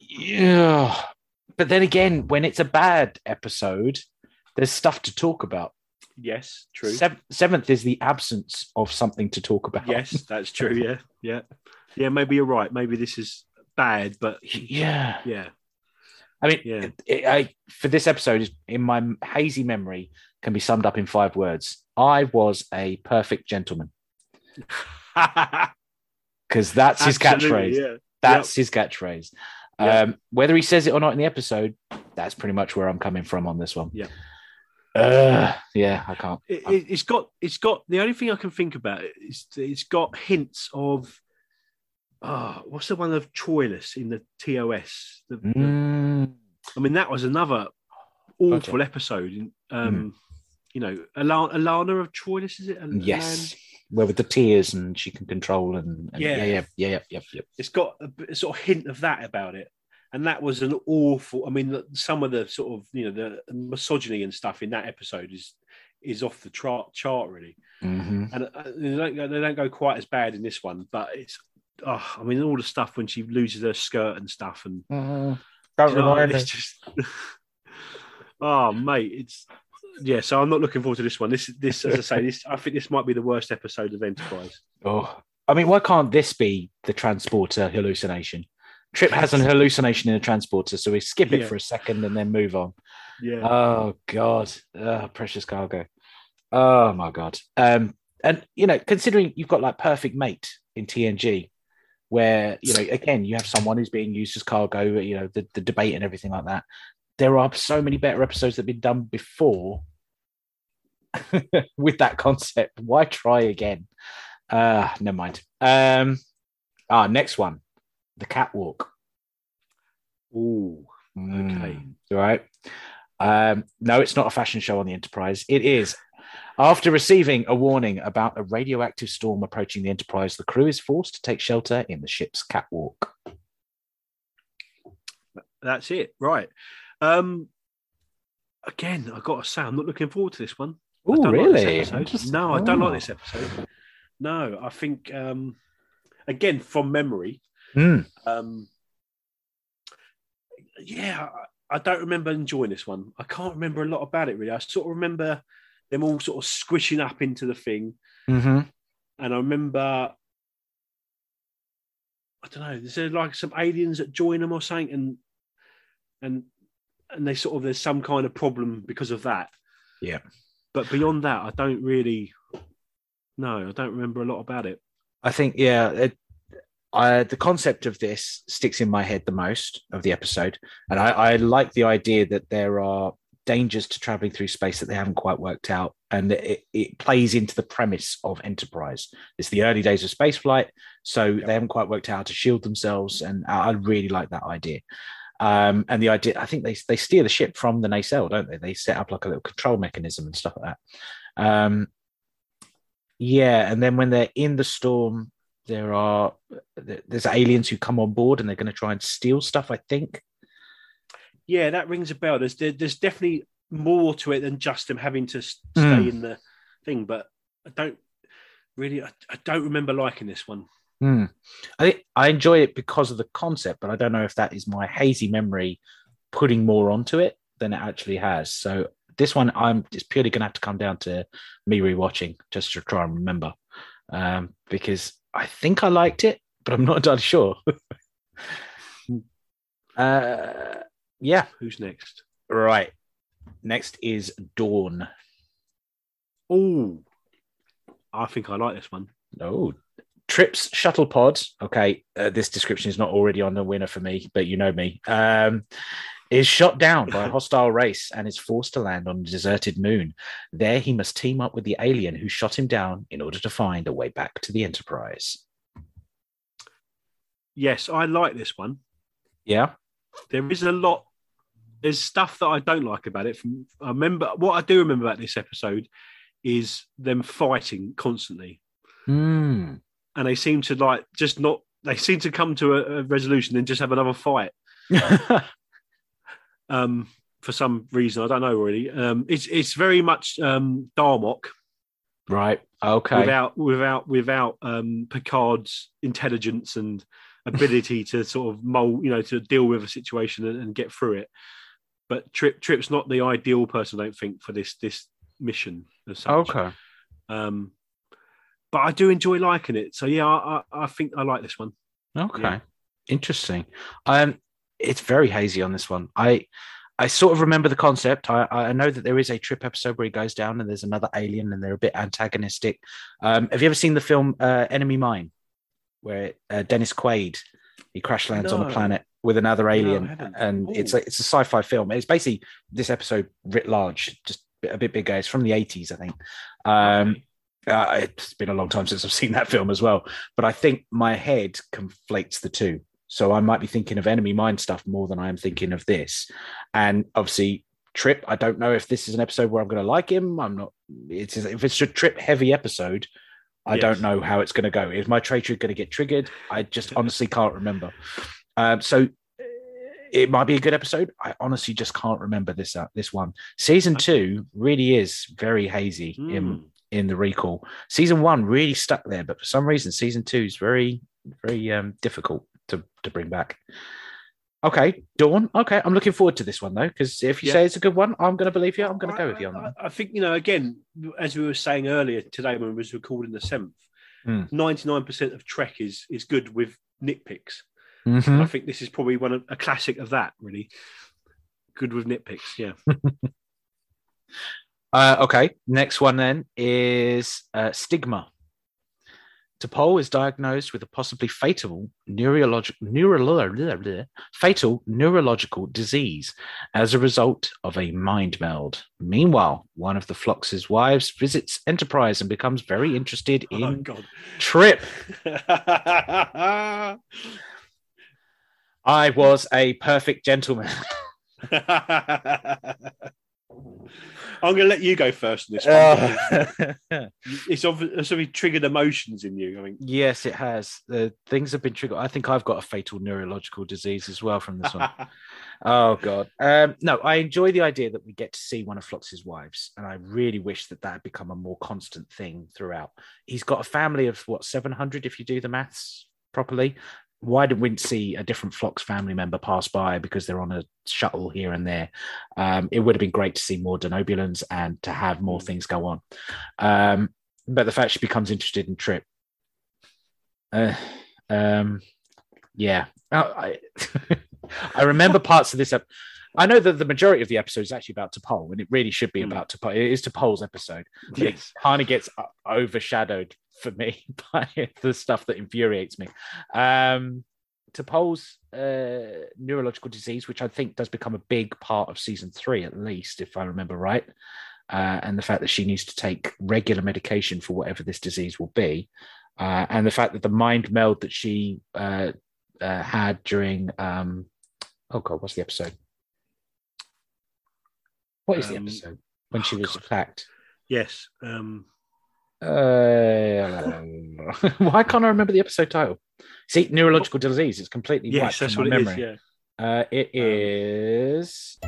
yeah. But then again, when it's a bad episode, there's stuff to talk about. Yes, true. Sev- seventh is the absence of something to talk about. Yes, that's true. Yeah, yeah, yeah. Maybe you're right. Maybe this is bad, but Yeah. yeah, I mean, Yeah. it- it- I, for this episode, in my hazy memory, can be summed up in five words. I was a perfect gentleman because that's his catchphrase. Yeah. That's his catchphrase. Yeah. Um, whether he says it or not in the episode, that's pretty much where I'm coming from on this one. Yeah. Uh, yeah, I can't. It, it, it's got it's got the only thing I can think about is it's got hints of oh, what's the one of Troyius in the TOS? The, the- Mm, I mean, that was another awful episode. in- Um, You know, Alana, Alana of Troyius, is it? Al- yes. Alan? Where with the tears and she can control and, and yeah, Yeah. yeah, yeah, yeah, yeah, yeah. It's got a, sort of hint of that about it. And that was an awful. I mean, some of the sort of you know the misogyny and stuff in that episode is is off the chart chart really. hmm and uh, they don't, go, they don't go quite as bad in this one, but it's. Oh, I mean, all the stuff when she loses her skirt and stuff, and don't you know, remind it's me. just. oh, mate, it's yeah. So I'm not looking forward to this one. This, this, as I say, this. I think this might be the worst episode of Enterprise. Oh, I mean, why can't this be the transporter hallucination? Trip has an hallucination in a transporter, so we skip it Yeah. for a second and then move on. Yeah, Oh God, oh, precious cargo. Oh my God. Um, and you know, considering you've got like Perfect Mate in TNG, where you know, again, you have someone who's being used as cargo. You know, the, the debate and everything like that. There are so many better episodes that have been done before with that concept. Why try again? Uh, never mind. Um, ah, next one, the catwalk. Ooh, Okay. Mm, all right. Um, no, it's not a fashion show on the Enterprise. It is. After receiving a warning about a radioactive storm approaching the Enterprise, the crew is forced to take shelter in the ship's catwalk. that's it. Right. Um. Again, I got to say, I'm not looking forward to this one. I Oh, don't like this really? just- No, I don't oh. like this episode. No, I think um, again from memory, Hmm. um, yeah, I, I don't remember enjoying this one. I can't remember a lot about it really. I sort of remember them all sort of squishing up into the thing, Mhm. and I remember. I don't know. Is there like some aliens that join them or something, and and and they sort of there's some kind of problem because of that. Yeah. But beyond that, I don't really. No, I don't remember a lot about it. I think, yeah, it, I, the concept of this sticks in my head the most of the episode. And I, I like the idea that there are dangers to traveling through space that they haven't quite worked out. And it, it plays into the premise of Enterprise. It's the early days of spaceflight. So they haven't quite worked out how to shield themselves. And I, I really like that idea. Um, and the idea, I think they, they steer the ship from the nacelle, don't they? They set up like a little control mechanism and stuff like that. Um, yeah, and then when they're in the storm, there are there's aliens who come on board and they're going to try and steal stuff. I think. Yeah, that rings a bell. There's there, there's definitely more to it than just them having to stay Mm. in the thing. But I don't really, I, I don't remember liking this one. Hmm. I think I enjoy it because of the concept, but I don't know if that is my hazy memory putting more onto it than it actually has. So this one, I'm it's purely going to have to come down to me rewatching just to try and remember, um, because I think I liked it, but I'm not entirely sure. uh, yeah, Who's next? right. Next is Dawn. Oh, I think I like this one. Oh, Trips shuttle pod. Okay, uh, this description is not already on the winner for me, but you know me. Um, is shot down by a hostile race and is forced to land on a deserted moon. There, he must team up with the alien who shot him down in order to find a way back to the Enterprise. Yes, I like this one. Yeah. There is a lot. There's stuff that I don't like about it. From I remember what I do remember about this episode is them fighting constantly, Hmm. and they seem to like just not. They seem to come to a, a resolution and just have another fight. Um, for some reason, I don't know really. Um, it's it's very much um, Darmok right. Okay. without without without um, Picard's intelligence and ability to sort of mold, you know, to deal with a situation and, and get through it. But Trip Trip's not the ideal person, I don't think, for this this mission. Okay. Um, but I do enjoy liking it. So yeah, I, I, I think I like this one. Okay. Yeah. Interesting. Um, it's very hazy on this one. I I sort of remember the concept. I, I know that there is a trip episode where he goes down and there's another alien and they're a bit antagonistic. Um, have you ever seen the film uh, Enemy Mine, where uh, Dennis Quaid he crash lands on a planet with another alien, and it's a it's a sci-fi film. It's basically this episode writ large, just a bit bigger. It's from the eighties, I think. Um, uh, it's been a long time since I've seen that film as well, but I think my head conflates the two. So I might be thinking of Enemy Mind stuff more than I am thinking of this. And obviously, Trip. I don't know if this is an episode where I'm going to like him. I'm not. It's if it's a Trip heavy episode. I Yes. don't know how it's going to go. Is my trade going to get triggered? I just honestly can't remember. Um, so uh, it might be a good episode. I honestly just can't remember this uh, this one. Season two really is very hazy in Mm. in the recall. Season one really stuck there, but for some reason, season two is very, very um, difficult to, to bring back. Okay, Dawn. Okay, I'm looking forward to this one though, because if you Yeah. say it's a good one, I'm going to believe you. I'm going to go with you on that. I. I think you know. Again, as we were saying earlier today when we was recording the seventh, Hmm. ninety nine percent of Trek is is good with nitpicks. Mhm. I think this is probably one of a classic of that. Really good with nitpicks. Yeah. Uh, okay, next one then is uh, stigma. T'Pol is diagnosed with a possibly fatal neurological neurolo- fatal neurological disease as a result of a mind meld. Meanwhile, one of the Phlox's wives visits Enterprise and becomes very interested in oh God. Trip. I was a perfect gentleman. I'm going to let you go first in this one. Uh, it's obviously triggered emotions in you. I mean, yes, it has. The things have been triggered. I think I've got a fatal neurological disease as well from this one. oh god. Um, no, I enjoy the idea that we get to see one of Phlox's wives, and I really wish that that had become a more constant thing throughout. He's got a family of what 700 if you do the maths properly. Why did we see a different Phlox family member pass by because they're on a shuttle here and there? Um, it would have been great to see more Denobulans and to have more things go on. Um, but the fact she becomes interested in Trip, uh, um, yeah, Oh, I, I remember parts of this. Ep- I know that the majority of the episode is actually about T'Pol, and it really should be Mm. about T'Pol. It is T'Pol's episode, but Yes. it kind of gets overshadowed for me by the stuff that infuriates me. Um, T'Pol's uh, neurological disease, which I think does become a big part of season three, at least, if I remember right. Uh, and the fact that she needs to take regular medication for whatever this disease will be, uh, and the fact that the mind meld that she uh, uh, had during um, oh god, what's the episode? What is the Um, episode when she oh, was God. attacked? yes. Um, Uh, why can't I remember the episode title? See, neurological disease. It's completely yes, wiped that's from what my it is. memory. Yeah. Uh, it Um, is.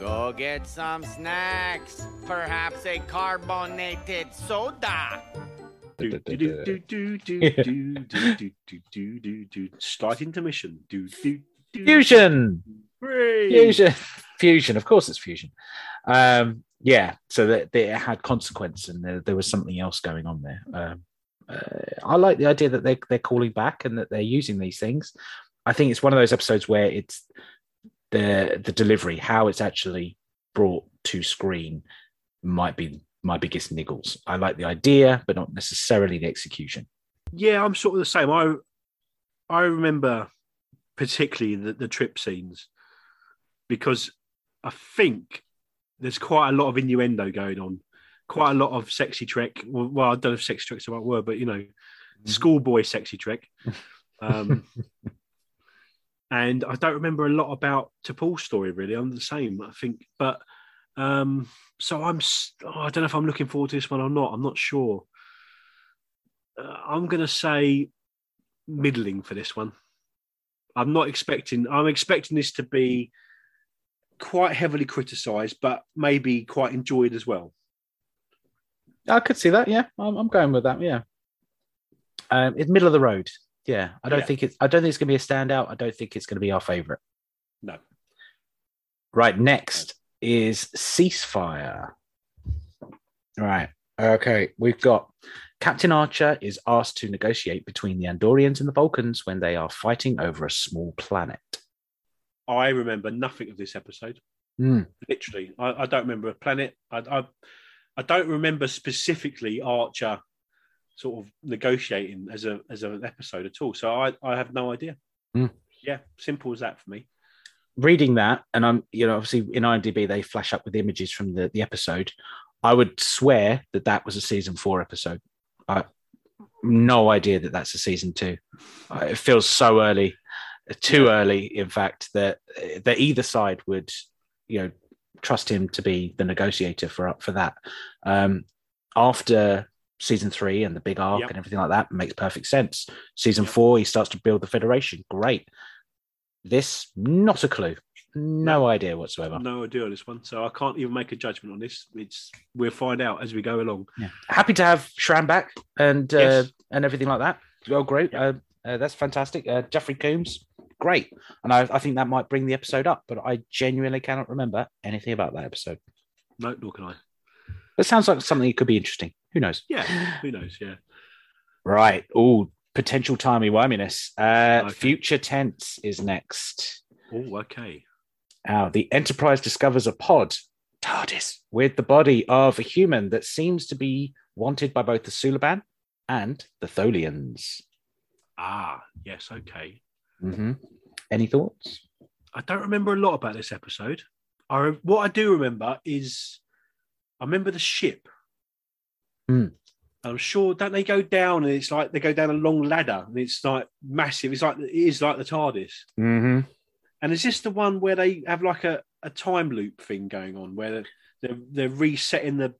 Go get some snacks. Perhaps a carbonated soda. Start intermission. Do, do, do. Fusion. Hooray. Fusion. Fusion. Of course, it's fusion. Um, yeah. So that, that it had consequence, and there, there was something else going on there. Um, uh, I like the idea that they they're calling back and that they're using these things. I think it's one of those episodes where it's the the delivery, how it's actually brought to screen, might be my biggest niggles. I like the idea, but not necessarily the execution. Yeah, I'm sort of the same. I I remember particularly the, the trip scenes because I think there's quite a lot of innuendo going on, quite a lot of sexy trek. Well, well I don't know if sexy trek's the right word, but you know, schoolboy sexy trek. Um, and I don't remember a lot about T'Pol's story really. I'm the same, I think, but um, so I'm. oh, I don't know if I'm looking forward to this one or not. I'm not sure. Uh, I'm going to say middling for this one. I'm not expecting. I'm expecting this to be quite heavily criticised, but maybe quite enjoyed as well. I could see that. Yeah, I'm, I'm going with that. Yeah, um, it's middle of the road. Yeah, I don't Yeah. think it's. I don't think it's going to be a standout. I don't think it's going to be our favorite. No. Right. Next is ceasefire. Right. Okay. We've got Captain Archer is asked to negotiate between the Andorians and the Vulcans when they are fighting over a small planet. I remember nothing of this episode. Hmm. Literally, I, I don't remember a planet. I, I I don't remember specifically Archer sort of negotiating as a as an episode at all. So I I have no idea. Hmm. Yeah, simple as that for me. Reading that, and I'm, you know, obviously in IMDb they flash up with images from the, the episode. I would swear that that was a season four episode. I no idea that that's a season two. It feels so early, too early, in fact, that that either side would, you know, trust him to be the negotiator for for that. Um, after season three and the big arc Yep. and everything like that makes perfect sense. Season four, he starts to build the Federation. Great. This, not a clue. No idea whatsoever. No idea on this one, so I can't even make a judgment on this. It's we'll find out as we go along. Yeah. Happy to have Shran back and uh, Yes. and everything like that. Well, great. Uh, uh, that's fantastic. Uh, Jeffrey Combs, great. And I, I think that might bring the episode up, but I genuinely cannot remember anything about that episode. No, nor can I. It sounds like something that could be interesting. Who knows? Yeah, who knows? Yeah. Right. Oh, potential timey wiminess. Uh, Okay. Future tense is next. Oh, okay. Now, the Enterprise discovers a pod, TARDIS, with the body of a human that seems to be wanted by both the Suliban and the Tholians. Ah, yes, okay. hmm Any thoughts? I don't remember a lot about this episode. I what I do remember is I remember the ship. Hmm. I'm sure don't they go down and it's like they go down a long ladder and it's like massive. It's like it is like the TARDIS. Mm-hmm. And is this the one where they have like a, a time loop thing going on where they're they're resetting the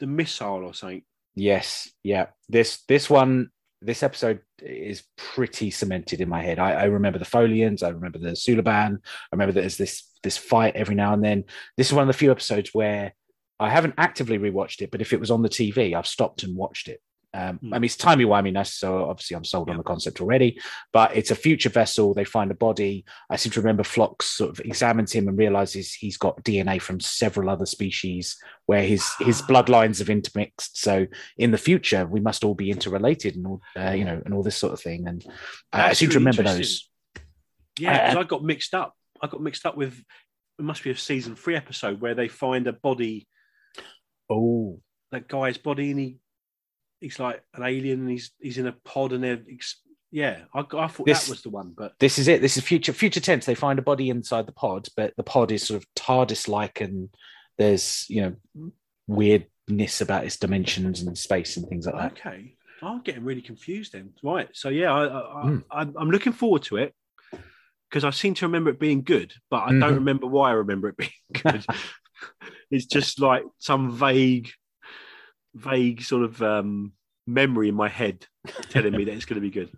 the missile or something? Yes, yeah. This this one, this episode is pretty cemented in my head. I, I remember the Tholians, I remember the Suliban, I remember there's this this fight every now and then. This is one of the few episodes where I haven't actively rewatched it, but if it was on the TV, I've stopped and watched it. Um, Hmm. I mean, it's timey wiminess, so obviously I'm sold on the concept already. But it's a future vessel. They find a body. I seem to remember Phlox sort of examines him and realizes he's got DNA from several other species, where his his bloodlines have intermixed. So in the future, we must all be interrelated and all, uh, you know, and all this sort of thing. And uh, I seem to remember those. Yeah, Uh, I got mixed up. I got mixed up with it must be a season three episode where they find a body, Oh, that guy's body, and he he's like an alien, and he's he's in a pod, and they're ex- yeah. I, I thought This- that was the one, but this is it. This is future future tense. They find a body inside the pod, but the pod is sort of TARDIS like, and there's you know weirdness about its dimensions and space and things like that. okay. I'm getting really confused then. Right, so yeah, I, I, Hmm. I I'm looking forward to it because I seem to remember it being good, but I Mhm. don't remember why I remember it being good. it's just like some vague, vague sort of um, memory in my head telling me that it's going to be good.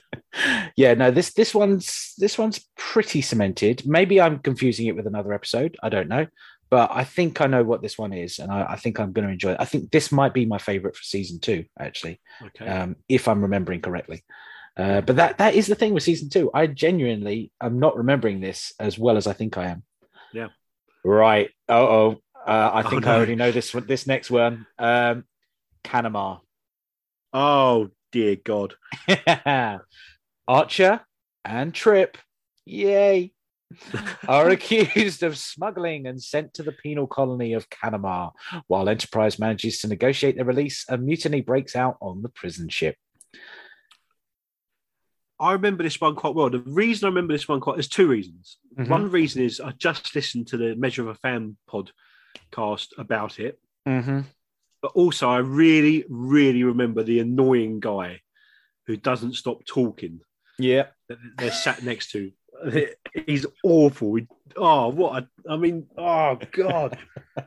yeah, no, this this one's this one's pretty cemented. Maybe I'm confusing it with another episode. I don't know, but I think I know what this one is, and I, I think I'm going to enjoy it. I think this might be my favorite for season two, actually, Okay. um, if I'm remembering correctly. Uh, but that that is the thing with season two. I genuinely am not remembering this as well as I think I am. Yeah. Right. Oh, oh. Uh, I Oh, think no. I already know this one. This next one, um, Canamar. oh dear God. Archer and Trip, yay, are accused of smuggling and sent to the penal colony of Canamar. While Enterprise manages to negotiate their release, a mutiny breaks out on the prison ship. I remember this one quite well. The reason I remember this one quite there's two reasons. Mhm. One reason is I just listened to the Measure of a Fan podcast about it, Mm-hmm. but also I really, really remember the annoying guy who doesn't stop talking Yeah. that they're sat next to. He's awful. Oh, what a, I mean, oh God.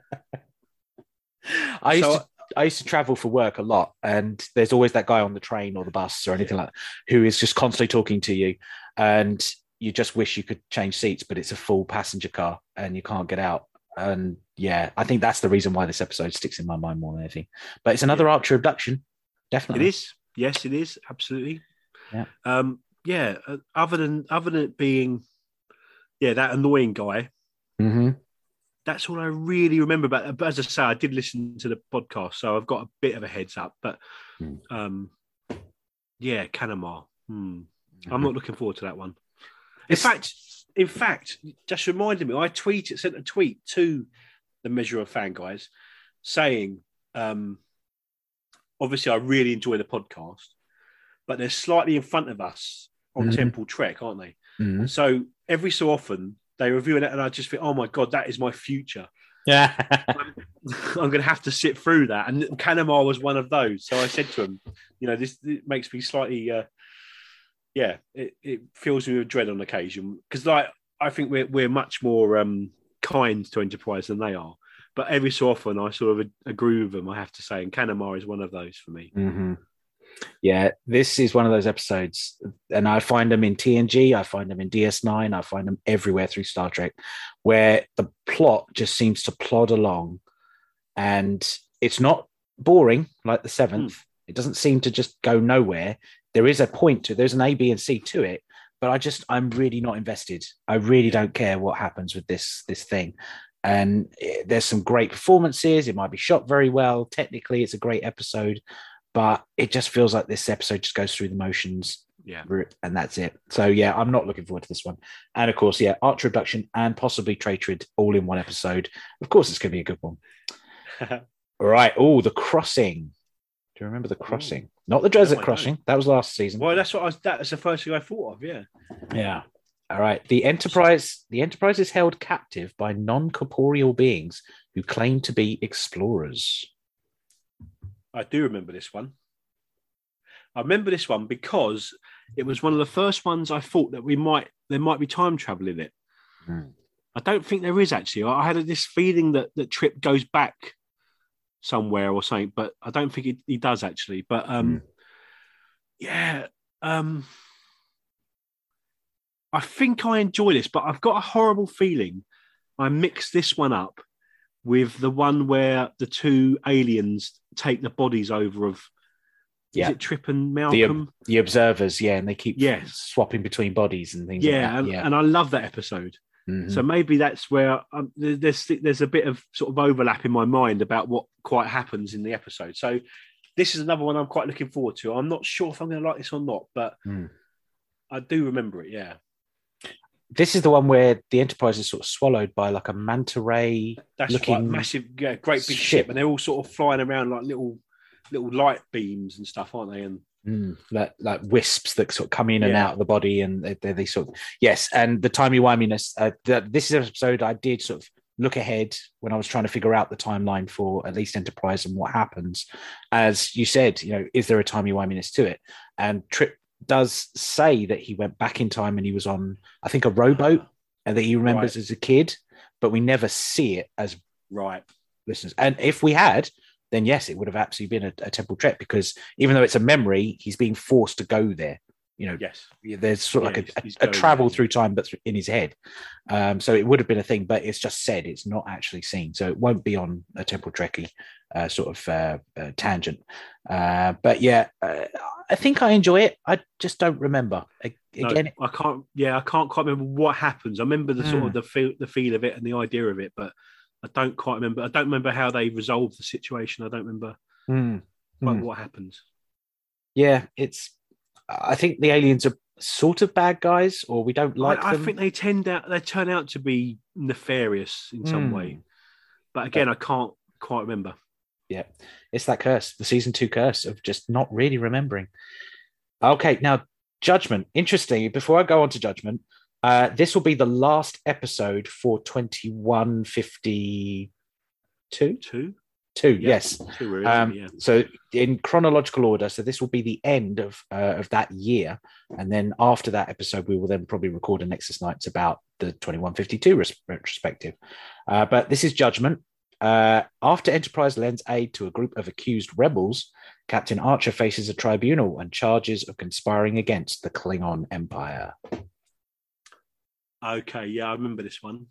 I used So- to I used to travel for work a lot, and there's always that guy on the train or the bus or anything like that who is just constantly talking to you, and you just wish you could change seats, but it's a full passenger car and you can't get out. And yeah, I think that's the reason why this episode sticks in my mind more than anything. But it's another Archer abduction, definitely. It is. Yes, it is. Absolutely. Yeah. Um, yeah. uh, Other than other than it being, yeah, that annoying guy. Mm-hmm. That's all I really remember about. it. But as I say, I did listen to the podcast, so I've got a bit of a heads up. But Hmm. um, yeah, Canamar. Hmm. Mm-hmm. I'm not looking forward to that one. In It's- fact, in fact, just reminded me, I tweeted, sent a tweet to the Measure of Fan guys saying, um, obviously, I really enjoy the podcast, but they're slightly in front of us on Mhm. Temporal Trek, aren't they? Mhm. So every so often they review it, and I just think, oh my god, that is my future. Yeah. I'm going to have to sit through that. And Canamar was one of those. So I said to him, you know, this it makes me slightly, uh, yeah, it, it fills me with dread on occasion because, like, I think we're we're much more um, kind to Enterprise than they are. But every so often, I sort of agree with them. I have to say, and Canamar is one of those for me. hmm Yeah, this is one of those episodes, and I find them in TNG, I find them in DS9, I find them everywhere through Star Trek, where the plot just seems to plod along, and it's not boring like the seventh. It doesn't seem to just go nowhere. There is a point to there's an A, B, and C to it, but I just I'm really not invested. I really don't care what happens with this this thing. And eh, there's some great performances. It might be shot very well. Technically, it's a great episode but it just feels like this episode just goes through the motions Yeah. and that's it. So yeah, I'm not looking forward to this one. And of course, yeah, Archer abduction and possibly Traitrid all in one episode. Of course, it's going to be a good one. All right. Oh, the crossing. Do you remember the crossing? Not the desert don't. crossing. That was last season. well, that's what I was. That's the first thing I thought of. Yeah. Yeah. All right. The Enterprise. The Enterprise is held captive by non-corporeal beings who claim to be explorers. I do remember this one. I remember this one because it was one of the first ones I thought that we might there might be time travel in it. Hmm. I don't think there is actually. I had this feeling that that Trip goes back somewhere or something, but I don't think he, he does actually. But um, yeah, um, I think I enjoy this, but I've got a horrible feeling I mixed this one up with the one where the two aliens take the bodies over of Yeah. is it Trip and The, Malcolm? the observers, yeah, and they keep Yes. swapping between bodies and things. yeah, like and, yeah. and I love that episode. Mhm. So maybe that's where um, there's there's a bit of sort of overlap in my mind about what quite happens in the episode. So this is another one I'm quite looking forward to. I'm not sure if I'm going to like this or not, but Hmm. I do remember it. Yeah, this is the one where the Enterprise is sort of swallowed by like a manta ray. that's Looking quite massive, yeah, great big ship. ship, and they're all sort of flying around like little little light beams and stuff, aren't they? And Mm, like, like wisps that sort of come in and out of the body, and they, they, they sort of yes. And the timey wiminess. Uh, the, this is an episode I did sort of look ahead when I was trying to figure out the timeline for at least Enterprise and what happens. As you said, you know, is there a timey wiminess to it? And Trip does say that he went back in time and he was on, I think, a rowboat, ah. and that he remembers Right. as a kid, but we never see it as right, listeners. And if we had, then yes, it would have absolutely been a, a Temporal Trek because even though it's a memory, he's being forced to go there. You know, Yes. there's sort of Yeah, like a, he's a, a travel through time, but in his head. Um, so it would have been a thing, but it's just said. It's not actually seen, so it won't be on a Temporal Trekkie uh, sort of uh, uh, tangent. Uh, but yeah, uh, I think I enjoy it. I just don't remember. No, Again, I can't. Yeah, I can't quite remember what happens. I remember the sort Hmm. of the feel, the feel of it, and the idea of it, but I don't quite remember. I don't remember how they resolved the situation. I don't remember mm, Hmm. what happens. yeah, it's. I think the aliens are sort of bad guys, or we don't like I, I think they tend out. They turn out to be nefarious in some Hmm. way, but again, I can't quite remember. yeah, it's that curse, the season two curse of just not really remembering. Okay, now judgment. Interesting. Before I go on to judgment, uh, this will be the last episode for twenty one fifty two. Two, Two, Yeah. yes. two, Um, yeah. So in chronological order, so this will be the end of uh, of that year, and then after that episode, we will then probably record a Nexus Nights about the twenty one fifty two retrospective. Uh, but this is Judgment. Uh, after Enterprise lends aid to a group of accused rebels, Captain Archer faces a tribunal and charges of conspiring against the Klingon Empire. Okay, yeah, I remember this one.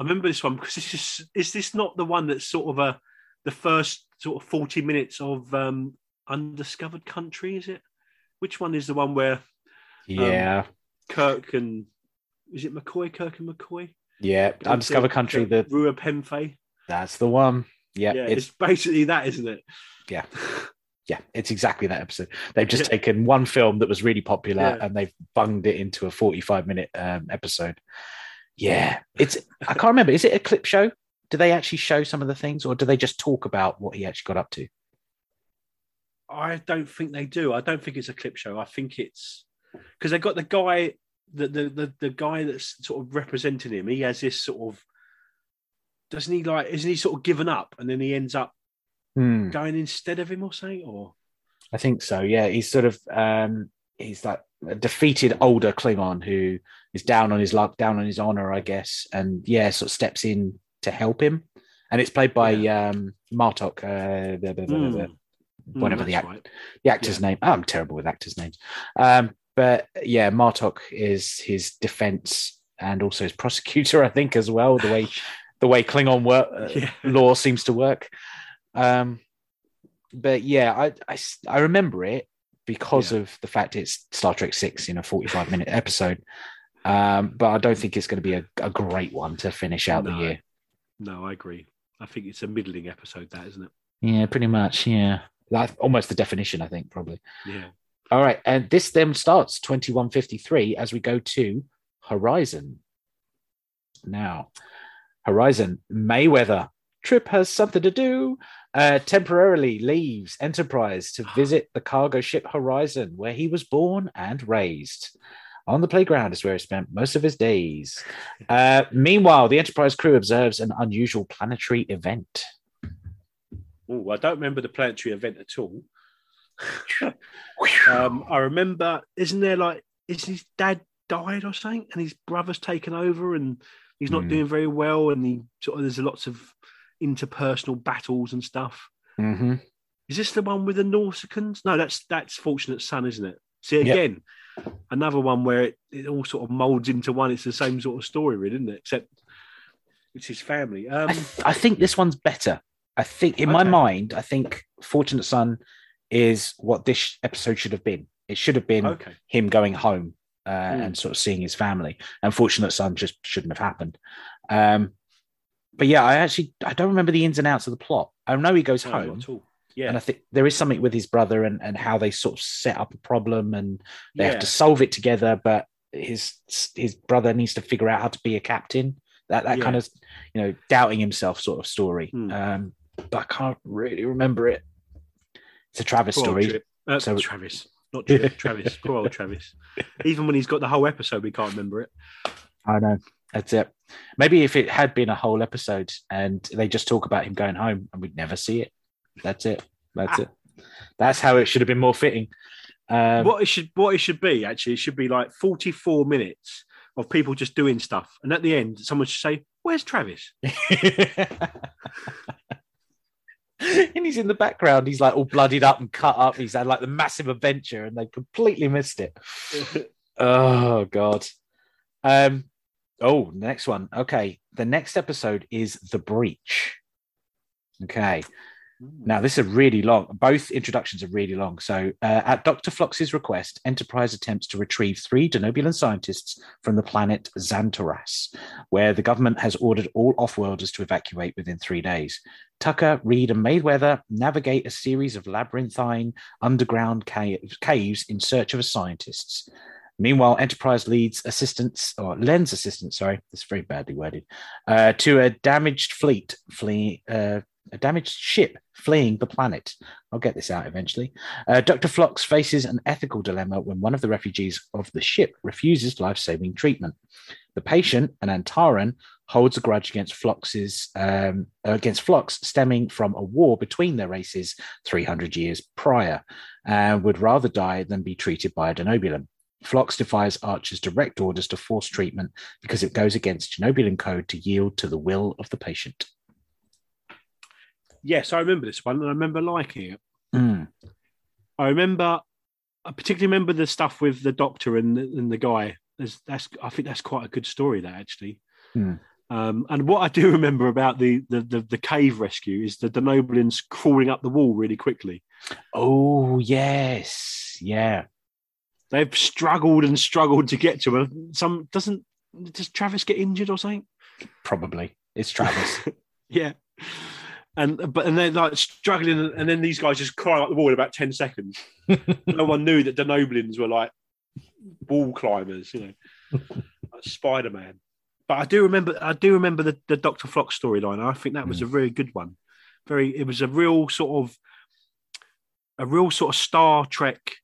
I remember this one because this is is this not the one that's sort of a the first sort of forty minutes of um undiscovered country? Is it? Which one is the one where Yeah, Kirk and is it McCoy? Kirk and McCoy? yeah. Undiscovered Country. The Rura Penthe. that's the one. Yeah, Yeah, it's it's basically that, isn't it? Yeah. yeah, it's exactly that episode. They've just Yeah. taken one film that was really popular Yeah. and they've bunged it into a 45 minute um, episode. Yeah, it's, I can't remember. Is it a clip show? Do they actually show some of the things or do they just talk about what he actually got up to? I don't think they do. I don't think it's a clip show. I think it's because they got the guy, the, the the the guy that's sort of representing him. He has this sort of doesn't he like? Isn't he sort of given up and then he ends up Hmm, going instead of him or something? Or I think so. Yeah, he's sort of, um, he's like a defeated older Klingon who is down on his luck, down on his honor, I guess. And yeah, sort of steps in to help him. And it's played by um, Martok, uh, the, the- the- the- Mm, whatever the act- right. the actor's name. Oh, I'm terrible with actors' names. Um, but yeah, Martok is his defense and also his prosecutor, I think, as well. The way the way Klingon work uh, Yeah. law seems to work. Um, but yeah, I I remember it because Yeah. of the fact it's Star Trek Six in a 45 minute episode. Um, but I don't think it's going to be a, a great one to finish out the year. No, I agree. I think it's a middling episode, that isn't it? Yeah, pretty much. Yeah, that's almost the definition. I think probably. Yeah. All right, and this then starts 2153 as we go to Horizon. Now, Horizon Mayweather Trip has something to do. Uh, temporarily leaves Enterprise to visit the cargo ship Horizon, where he was born and raised. On the playground is where he spent most of his days. Uh, meanwhile, the Enterprise crew observes an unusual planetary event. Oh, I don't remember the planetary event at all. um, I remember, isn't there like, is his dad died or something, and his brother's taken over, and he's not Hmm. doing very well, and he sort of there's lots of interpersonal battles and stuff. Mm-hmm. Is this the one with the Nausicaans? No, that's that's Fortunate Son, isn't it? See Yep. again, another one where it, it all sort of molds into one. It's the same sort of story, really, isn't it? Except it's his family. I, Um, th- I think this one's better. I think, in my mind, I think Fortunate Son is what this episode should have been. It should have been okay, him going home uh, Mm. and sort of seeing his family. And Fortunate Son just shouldn't have happened. Um, but yeah, I actually I don't remember the ins and outs of the plot. I know he goes no, home. Yeah, and I think there is something with his brother and and how they sort of set up a problem and they yeah. have to solve it together. But his his brother needs to figure out how to be a captain. That that Yeah. kind of you know doubting himself sort of story. Hmm. Um, but I can't really remember it. It's a Travis Poor story. Uh, So- Travis, not Trip, Travis. Poor old Travis. Even when he's got the whole episode, we can't remember it. I know. That's it. Maybe if it had been a whole episode and they just talk about him going home and we'd never see it. That's it. That's it. That's how it should have been more fitting. Um, what it should, what it should be actually, it should be like forty-four minutes of people just doing stuff, and at the end, someone should say, "Where's Travis?" and he's in the background. He's like all bloodied up and cut up. He's had like the massive adventure, and they completely missed it. oh god. Um. Oh, next one. Okay, the next episode is the breach. Okay. Now, this is really long. Both introductions are really long. So, uh, at Dr. Phlox's request, Enterprise attempts to retrieve three Denobulan scientists from the planet Xantoras, where the government has ordered all off worlders to evacuate within three days. Tucker, Reed, and Mayweather navigate a series of labyrinthine underground ca- caves in search of scientists. Meanwhile, Enterprise leads assistance or lends assistance. Sorry, this is very badly worded. Uh, to a damaged fleet fleeing. Uh, a damaged ship fleeing the planet. I'll get this out eventually. Uh, Dr. Phlox faces an ethical dilemma when one of the refugees of the ship refuses life saving treatment. The patient, an Antaran, holds a grudge against Phlox's um, against Phlox, stemming from a war between their races 300 years prior, and would rather die than be treated by a Denobulan. Phlox defies Archer's direct orders to force treatment because it goes against Denobulan code to yield to the will of the patient. Yes, I remember this one, and I remember liking it. Mm. I remember, I particularly remember the stuff with the doctor and and the guy. There's, that's I think that's quite a good story. That actually. Hmm. Um, and what I do remember about the, the the the cave rescue is the Denobulans crawling up the wall really quickly. Oh yes, yeah. They've struggled and struggled to get to him. Some doesn't does Travis get injured or something? Probably it's Travis. Yeah. And but and they're like struggling, and then these guys just climb up the wall in about ten seconds. no one knew that Denobulans were like wall climbers, you know, like Spider Man. But I do remember, I do remember the, the Doctor Phlox storyline. I think that was a mm. very good one. Very, it was a real sort of a real sort of Star Trek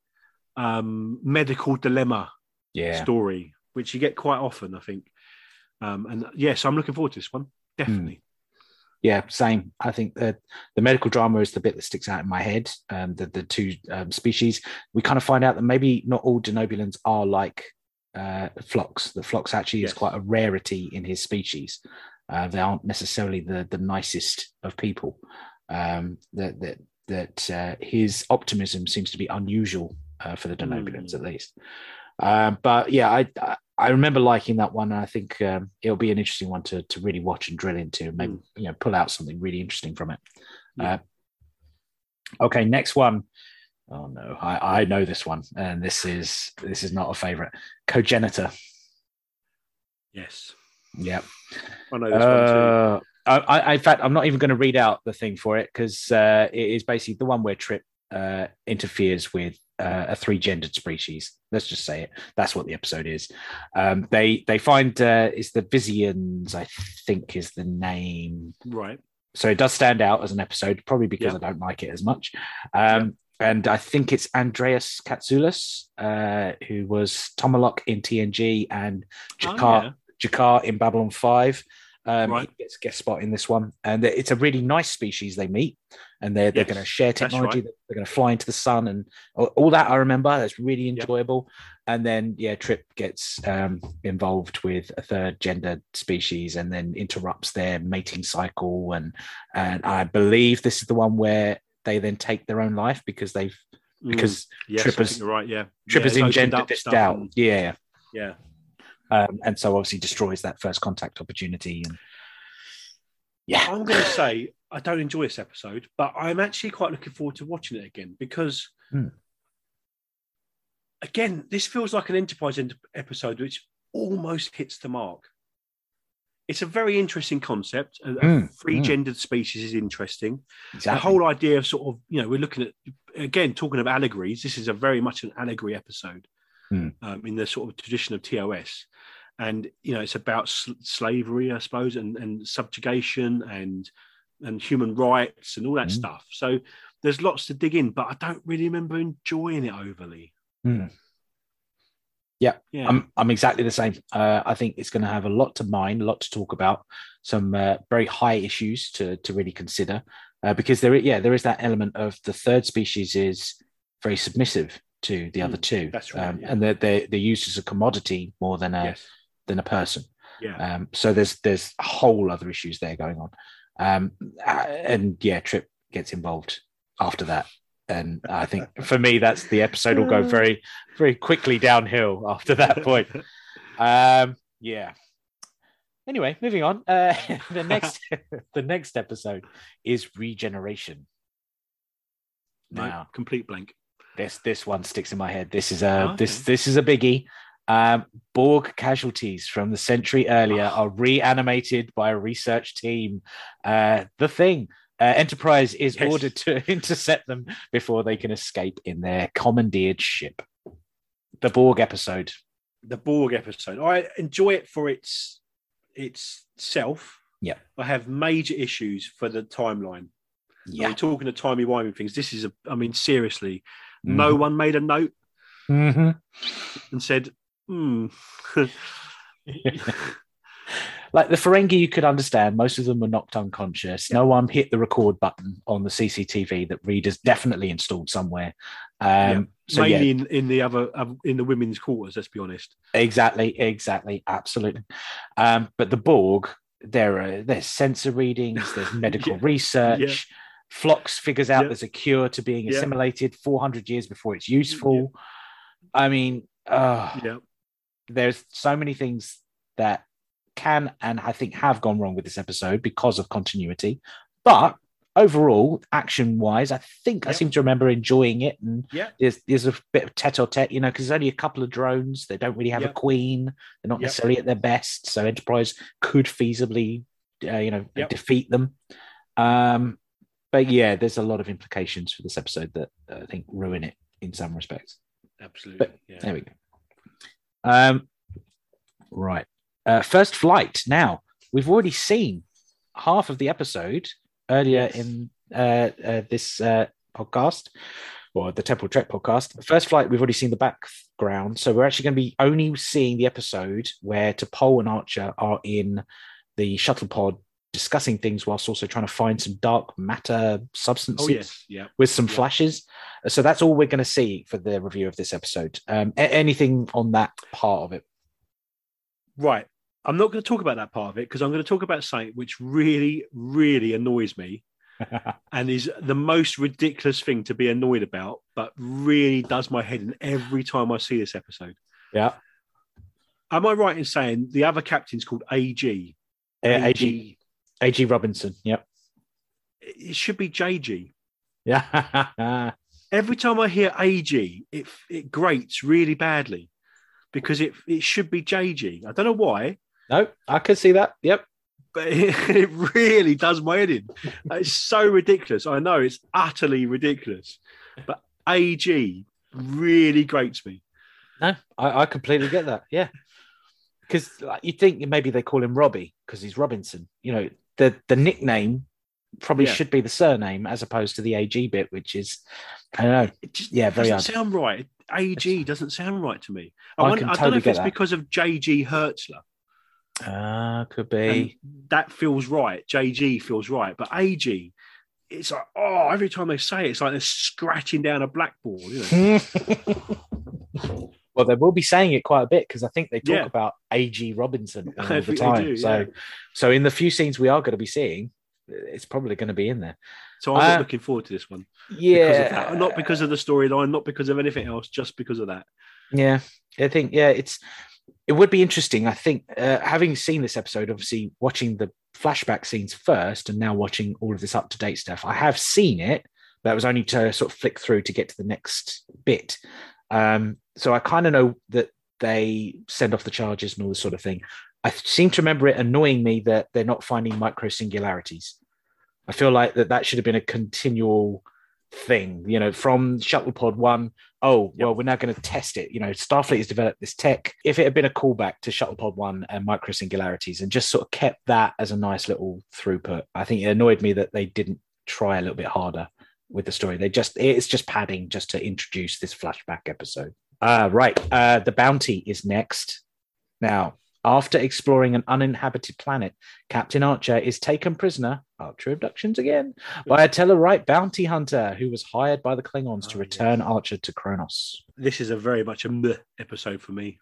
um, medical dilemma yeah. story, which you get quite often, I think. Um, and yes, I'm looking forward to this one. Definitely. Yeah, same. I think that the medical drama is the bit that sticks out in my head. Um, the the two um, species, we kind of find out that maybe not all Denobulans are like uh, Phlox. The Phlox actually Yes. is quite a rarity in his species. Uh, they aren't necessarily the the nicest of people. Um, that that that uh, his optimism seems to be unusual uh, for the Denobulans, at least. Um, but yeah, I, I remember liking that one. And I think um, it'll be an interesting one to to really watch and drill into. and Maybe you know pull out something really interesting from it. Yeah. Uh, okay, next one. Oh no, I, I know this one, and this is this is not a favorite. Cogenitor. Yes, Yeah. I know this one too. I, I, in fact, I'm not even going to read out the thing for it because uh, it is basically the one where Trip uh, interferes with uh, a three gendered species. Let's just say it. That's what the episode is. Um, they they find uh, is the Vissians, I think, is the name. Right. So it does stand out as an episode, probably because Yeah. I don't like it as much. Um, And I think it's Andreas Katsulas, uh, who was Tomalak in TNG and G'Kar, Oh, yeah. G'Kar in Babylon 5. Um, Right. He gets a guest spot in this one. And it's a really nice species they meet. And they're, they're Yes, going to share technology. right. They're going to fly into the sun and all, that I remember. That's really Yep. enjoyable. And then, yeah, Trip gets um, involved with a third gender species and then interrupts their mating cycle. And, and I believe this is the one where they then take their own life because they've, Mm, because yes, I Trippers- right. Yeah, Trip yeah, has engendered this doubt. and- Yeah. yeah, um, and so obviously destroys that first contact opportunity. And yeah, I'm going to say I don't enjoy this episode, but I'm actually quite looking forward to watching it again because, Hmm. again, this feels like an Enterprise episode which almost hits the mark. It's a very interesting concept. A, Hmm, free hmm. gendered species is interesting. exactly. The whole idea of sort of, you know, we're looking at, again, talking of allegories, this is a very much an allegory episode Hmm. um, in the sort of tradition of TOS. And, you know, it's about sl- slavery, I suppose, and, and subjugation and and human rights and all that Hmm. stuff. So there's lots to dig in, but I don't really remember enjoying it overly. Hmm. Yeah, Yeah. I'm I'm exactly the same. Uh, I think it's going to have a lot to mine, a lot to talk about, some uh, very high issues to to really consider, uh, because there, yeah, there is that element of the third species is very submissive to the other Mm, two, that's right, um, yeah. and they're, they're they're used as a commodity more than a yes. than a person. Yeah. Um, so there's there's a whole other issues there going on, um, uh, and yeah, Trip gets involved after that. And I think for me, that's the episode will go very, very quickly downhill after that point. Um, yeah. Anyway, moving on. Uh, the next, the next episode is regeneration. No, Now, complete blank. this this one sticks in my head. This is a Oh, this this is a biggie. Um, Borg casualties from the century earlier are reanimated by a research team. Uh, the thing. Uh, Enterprise is Yes. ordered to intercept them before they can escape in their commandeered ship. The Borg episode. The Borg episode. I enjoy it for its its self. Yeah. I have major issues for the timeline. Yeah. We're talking of timey wimey things. This is a. I mean, seriously, no one made a note hmm and said, "Hmm." like the Ferengi, you could understand. Most of them were knocked unconscious. No one hit the record button on the CCTV that readers definitely installed somewhere. Um, so yeah, Mainly in, in the other in the women's quarters. Let's be honest. Exactly, exactly, absolutely. Um, but the Borg, there are there's sensor readings, there's medical Yeah, research. yeah. Phlox figures out Yeah. there's a cure to being Yeah. assimilated 400 years before it's useful. I mean, uh, Yeah. There's so many things that can and I think have gone wrong with this episode because of continuity. But overall, action wise, I think I seem to remember enjoying it. And Yeah. there's, there's a bit of tete a tete, you know, because there's only a couple of drones. They don't really have Yeah. a queen. They're not necessarily at their best. So Enterprise could feasibly, uh, you know, Yep. defeat them. Um, but yeah, there's a lot of implications for this episode that uh, I think ruin it in some respects. Absolutely. But- yeah. There we go. Um, right. Uh, first flight. Now we've already seen half of the episode earlier Yes. in uh, uh, this uh, podcast or the Temporal Trek podcast. First flight. We've already seen the background, so we're actually going to be only seeing the episode where T'Pol and Archer are in the shuttle pod discussing things whilst also trying to find some dark matter substances Oh yes. Yeah. with some Yeah. flashes. So that's all we're going to see for the review of this episode. Um, a- anything on that part of it? Right. I'm not going to talk about that part of it because I'm going to talk about something which really, really annoys me and is the most ridiculous thing to be annoyed about, but really does my head in every time I see this episode. yeah, Am I right in saying the other captain's called AG? Uh, AG AG Robinson. Yep. It should be JG. Yeah. Every time I hear AG, it it grates really badly because it it should be JG. I don't know why, no, I can see that. Yep. but it, it really does my head in. It's so ridiculous. I know it's utterly ridiculous, but AG really grates me. No, I, I completely get that. Yeah. Because like, you think maybe they call him Robbie because he's Robinson. You know, the the nickname probably Yeah. should be the surname as opposed to the AG bit, which is I don't know. It just Yeah, very doesn't odd. sound right. AG doesn't sound right to me. I, I wonder, can I don't know if it's that. because of JG Hertzler. Ah, could And be. that feels right. JG feels right, but AG, it's like oh, every time they say it, it's like they're scratching down a blackboard. You know? Well, they will be saying it quite a bit because I think they talk Yeah. about AG Robinson all the time. do, so, yeah. so in the few scenes we are going to be seeing, it's probably going to be in there. So I'm Uh, looking forward to this one. Because of Yeah, that. not because of the storyline, not because of anything else, just because of that. Yeah, I think yeah, it's it would be interesting. I think uh, having seen this episode, obviously watching the flashback scenes first, and now watching all of this up to date stuff, I have seen it. That was only to sort of flick through to get to the next bit. Um, so I kind of know that they send off the charges and all this sort of thing. I seem to remember it annoying me that they're not finding micro singularities. I feel like that that should have been a continual thing, you know, from shuttle pod one. Oh, well, we're now going to test it. You know, Starfleet has developed this tech. If it had been a callback to shuttle pod one and micro singularities and just sort of kept that as a nice little throughput, I think it annoyed me that they didn't try a little bit harder with the story. They just, it's just padding just to introduce this flashback episode. Uh, right. Uh, the bounty is next. Now, after exploring an uninhabited planet, Captain Archer is taken prisoner, Archer abductions again, by a Tellarite bounty hunter who was hired by the Klingons to Oh, return Archer to Kronos. This is a very much a meh episode for me.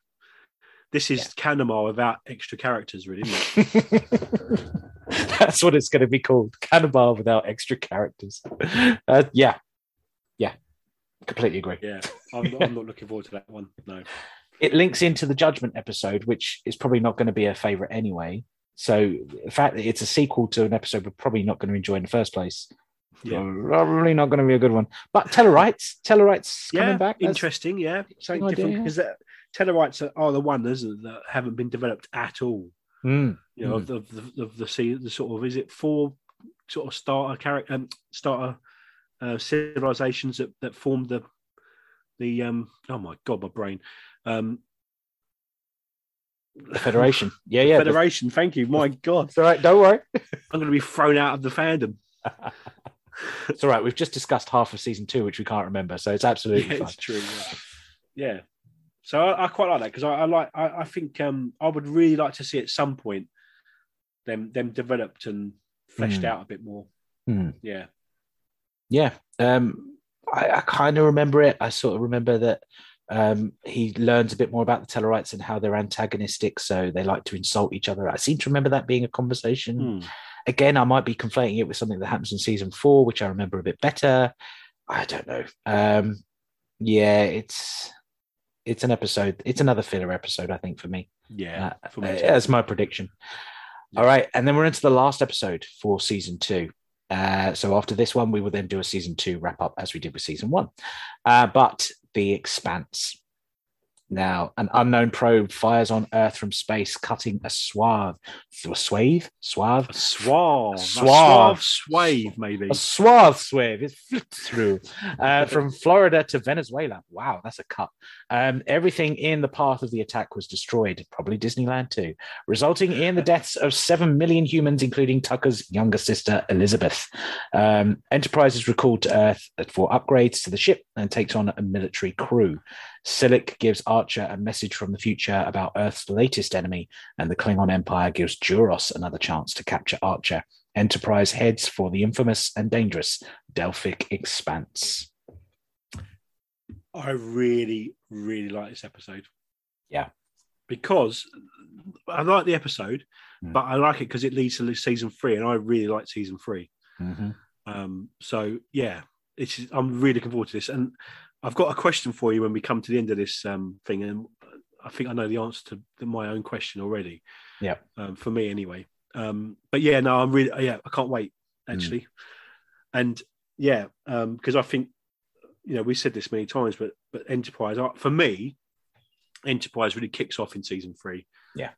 This is Canamar without extra characters, really. Isn't it? That's what it's going to be called. Canamar without extra characters. Uh, yeah, yeah, completely agree. Yeah, I'm, not- I'm not looking forward to that one. No. It links into the Judgment episode, which is probably not going to be a favorite anyway. So the fact that it's a sequel to an episode we're probably not going to enjoy in the first place, Yeah. probably not going to be a good one. But Tellarites, Tellarites coming back. Interesting. Yeah, something idea, different yeah. because that Tellarites are, are the ones that haven't been developed at all. Mm, You know, of the, of the of the, sea- the sort of is it four sort of starter character um, starter uh, civilizations that that formed the the um oh my god my brain um the Federation. Yeah, yeah. the- Federation. Thank you. My God, it's all right. Don't worry. I'm going to be thrown out of the fandom. It's all right. We've just discussed half of season two, which we can't remember. So it's absolutely Yeah, it's true. Yeah. yeah. So I, I quite like that because I, I like. I, I think um, I would really like to see at some point them them developed and fleshed Hmm. out a bit more. Hmm. Yeah. Yeah. Um, I, I kind of remember it. I sort of remember that um, he learns a bit more about the Tellarites and how they're antagonistic. So they like to insult each other. I seem to remember that being a conversation. Hmm. Again, I might be conflating it with something that happens in season four, which I remember a bit better. I don't know. Um, yeah, it's it's an episode. It's another filler episode, I think, for me. Yeah. Uh, for me uh, that's my prediction. All right, and then we're into the last episode for season two. Uh, so after this one, we will then do a season two wrap up as we did with season one. Uh, but the Expanse. Now, an unknown probe fires on Earth from space, cutting a swath, a swathe, swath, A suave, a Suave. suave maybe. a swath swathe. It's flipped through uh, from Florida to Venezuela. Wow, that's a cut. Um, everything in the path of the attack was destroyed, probably Disneyland too, resulting in the deaths of seven million humans, including Tucker's younger sister Elizabeth. Um, Enterprise is recalled to Earth for upgrades to the ship and takes on a military crew. Silik gives Archer a message from the future about Earth's latest enemy, and the Klingon Empire gives Duras another chance to capture Archer. Enterprise heads for the infamous and dangerous Delphic Expanse. I really, really like this episode. Yeah. Because I like the episode, Mm. but I like it because it leads to season three, and I really like season three. Mhm. Um, so yeah, it's I'm really looking forward to this. And I've got a question for you when we come to the end of this um, thing, and I think I know the answer to my own question already. Yeah. Um, for me anyway. Um, but yeah, no, I'm really yeah, I can't wait actually. And yeah, because I think you know we said this many times, but but Enterprise for me, Enterprise really kicks off in season three. Yeah.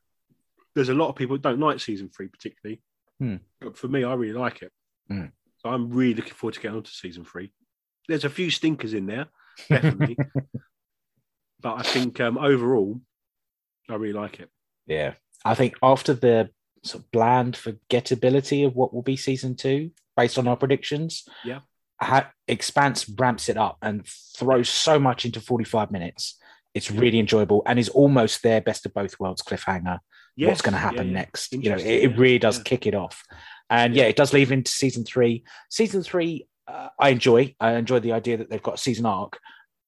There's a lot of people who don't like season three particularly, Hmm. but for me, I really like it. Hmm. So I'm really looking forward to getting on to season three. There's a few stinkers in there, definitely, but I think um, overall, I really like it. Yeah. I think after the sort of bland forgettability of what will be season two, based on our predictions, Yeah. Ha- Expanse ramps it up and throws so much into 45 minutes. It's really enjoyable and is almost their best of both worlds cliffhanger. Yes, what's going to happen yeah, next? You know, it, it really does kick it off. And yeah. it does leave into season three. Season three, uh, I enjoy. I enjoy the idea that they've got a season arc.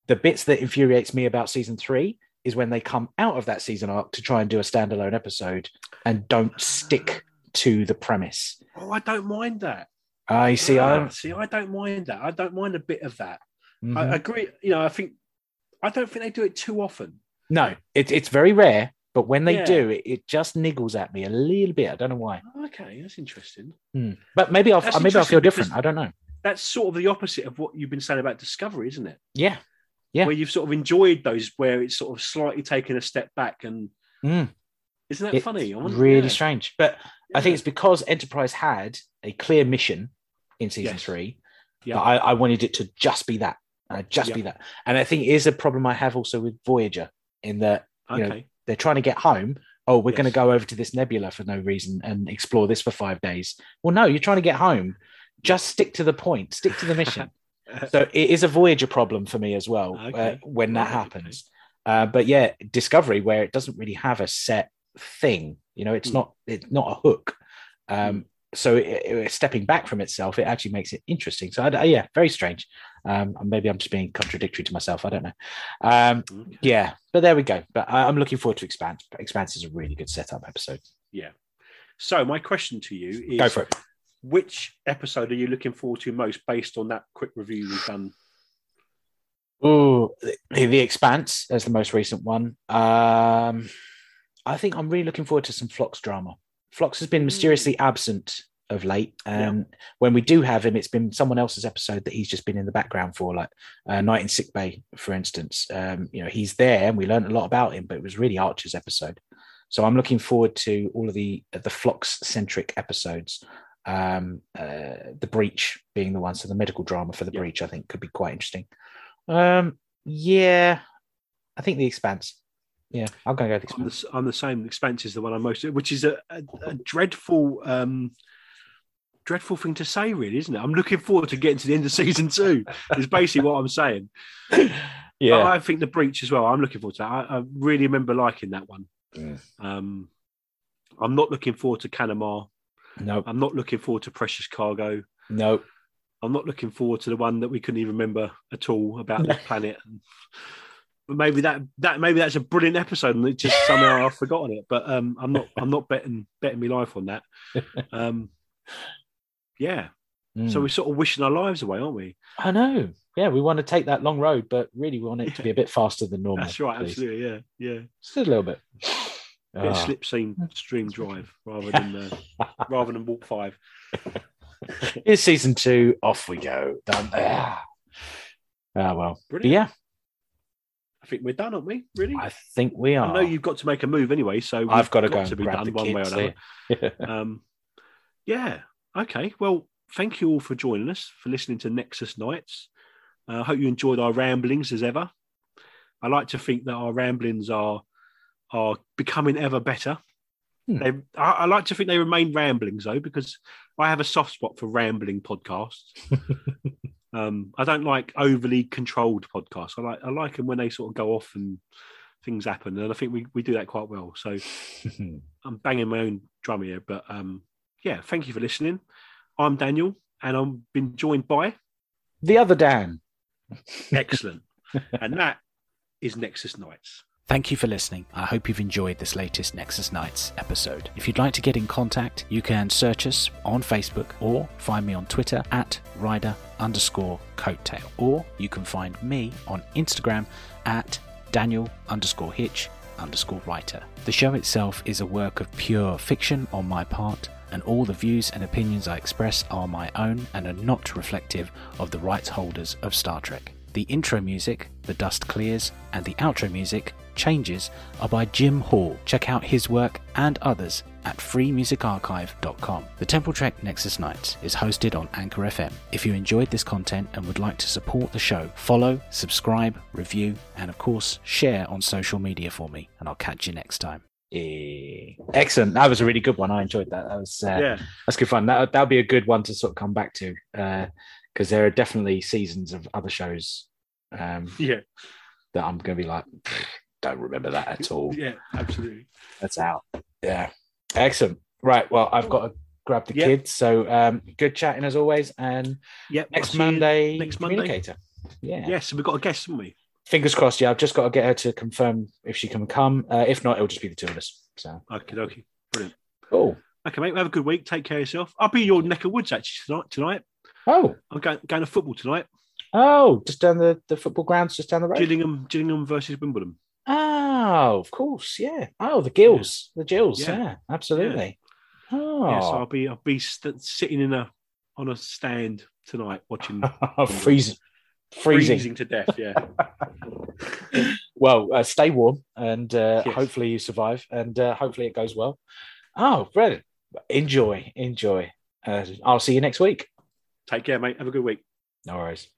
The bits that infuriates me about season three is when they come out of that season arc to try and do a standalone episode and don't stick to the premise. Oh, I don't mind that. I see. Ah, I see. I don't mind that. I don't mind a bit of that. Mhm. I agree. You know, I think I don't think they do it too often. no, it, it's very rare, but when they Yeah. do, it, it just niggles at me a little bit. I don't know why. Okay, that's interesting. Hmm. But maybe I'll That's maybe I'll feel different. I don't know. That's sort of the opposite of what you've been saying about Discovery, isn't it? Yeah. Yeah. Where you've sort of enjoyed those where it's sort of slightly taken a step back and Mm. isn't that It's funny? Really yeah. strange. But I think it's because Enterprise had a clear mission in season Yes. three. Yeah. that I, I wanted it to just be that. Uh, just Yeah. be that. And I think it is a problem I have also with Voyager in that you okay. know, they're trying to get home. Oh, we're going to go over to this nebula for no reason and explore this for five days. Well, no, you're trying to get home. Just stick to the point, stick to the mission. so it is a Voyager problem for me as well uh, when that happens. Uh, but yeah, Discovery, where it doesn't really have a set thing, you know, it's Hmm. not it's not a hook. Um, So it, it- stepping back from itself, it actually makes it interesting. So I, yeah, very strange. Um, maybe I'm just being contradictory to myself. I don't know. Um, yeah, but there we go. But I, I'm looking forward to Expanse. Expanse is a really good setup episode. Yeah. So my question to you is: Go for it. Which episode are you looking forward to most, based on that quick review we've done? Oh, the, the Expanse as the most recent one. Um, I think I'm really looking forward to some Phlox drama. Phlox has been mysteriously absent of late. Um, When we do have him, it's been someone else's episode that he's just been in the background for, like uh, Night in Sick Bay, for instance. Um, you know, he's there and we learned a lot about him, but it was really Archer's episode. So I'm looking forward to all of the the Phlox centric episodes. Um, uh, the Breach being the one, so the medical drama for the Yeah. Breach, I think, could be quite interesting. Um, yeah, I think the Expanse. Yeah, I'm going to go with the I'm the, I'm the same. Expanse is the one I'm most, which is a, a, a dreadful, um, dreadful thing to say, really, isn't it? I'm looking forward to getting to the end of season two. is basically what I'm saying. But Yeah, I think the breach as well. I'm looking forward to that. I, I really remember liking that one. Mm. Um, I'm not looking forward to Canamar. no, I'm not looking forward to Precious Cargo. no, I'm not looking forward to the one that we couldn't even remember at all about this planet. Maybe that that maybe that's a brilliant episode, and it just somehow I've forgotten it. But um, I'm not I'm not betting betting my life on that. Um, yeah. So Mm. we're sort of wishing our lives away, aren't we? I know. Yeah, we want to take that long road, but really we want it to be a bit faster than normal. That's right. please. Absolutely. Yeah. Yeah. Just a little bit. Bit of Ah. slip scene stream drive rather than uh, rather than warp five. Here's season two. Off we go. Done. Ah, Ah, well. But yeah, think we're done, aren't we? Really? I think we are. I know you've got to make a move anyway, so we've I've got to go to and be grab done the one way or another. yeah. Um, yeah. Okay. Well, thank you all for joining us for listening to Nexus Nights. I uh, hope you enjoyed our ramblings as ever. I like to think that our ramblings are are becoming ever better. Hmm. They, I, I like to think they remain ramblings though, because I have a soft spot for rambling podcasts. um, I don't like overly controlled podcasts. I like I like them when they sort of go off and things happen, and I think we, we do that quite well. So I'm banging my own drum here, but um, yeah, thank you for listening. I'm Daniel, and I've been joined by the other Dan. excellent, and that is Nexus Nights. Thank you for listening. I hope you've enjoyed this latest Nexus Nights episode. If you'd like to get in contact, you can search us on Facebook or find me on Twitter at rider underscore coattail. Or you can find me on Instagram at Daniel underscore hitch underscore writer. The show itself is a work of pure fiction on my part, and all the views and opinions I express are my own and are not reflective of the rights holders of Star Trek. The intro music, The Dust Clears, and the outro music, Changes, are by Jim Hall. Check out his work and others at freemusicarchive.com. The Temporal Trek Nexus Nights is hosted on Anchor FM. If you enjoyed this content and would like to support the show, follow, subscribe, review, and of course, share on social media for me. And I'll catch you next time. Eh, Excellent. That was a really good one. I enjoyed that. That was uh, yeah, that's good fun. That that'll be a good one to sort of come back to because there are definitely seasons of other shows um, yeah, that I'm going to be like, "Pfft, don't remember that at all. yeah, absolutely. That's out. Yeah. Excellent. Right. Well, I've got to grab the Yep. kids. So um, good chatting as always. And Yep. Next Monday, next Monday. communicator. Yeah. Yes, we've got a guest, haven't we? Fingers crossed. Yeah. I've just got to get her to confirm if she can come. Uh, if not, it'll just be the two of us. So Okay, okay, brilliant. cool. Okay, mate. Have a good week. Take care of yourself. I'll be your neck of woods actually tonight. Tonight, Oh, I'm going, going to football tonight. oh, just down the, the football grounds, just down the road. Gillingham, Gillingham versus Wimbledon. Oh, of course, yeah. Oh, the gills, the gills, Yeah. yeah, absolutely. Oh, Yeah, so I'll be I'll be st- sitting in a on a stand tonight watching freezing, freezing. freezing to death. Yeah, Well, uh, stay warm, and uh, Yes. hopefully you survive, and uh, hopefully it goes well. Oh, brilliant! Enjoy, enjoy. Uh, I'll see you next week. take care, mate. Have a good week. No worries.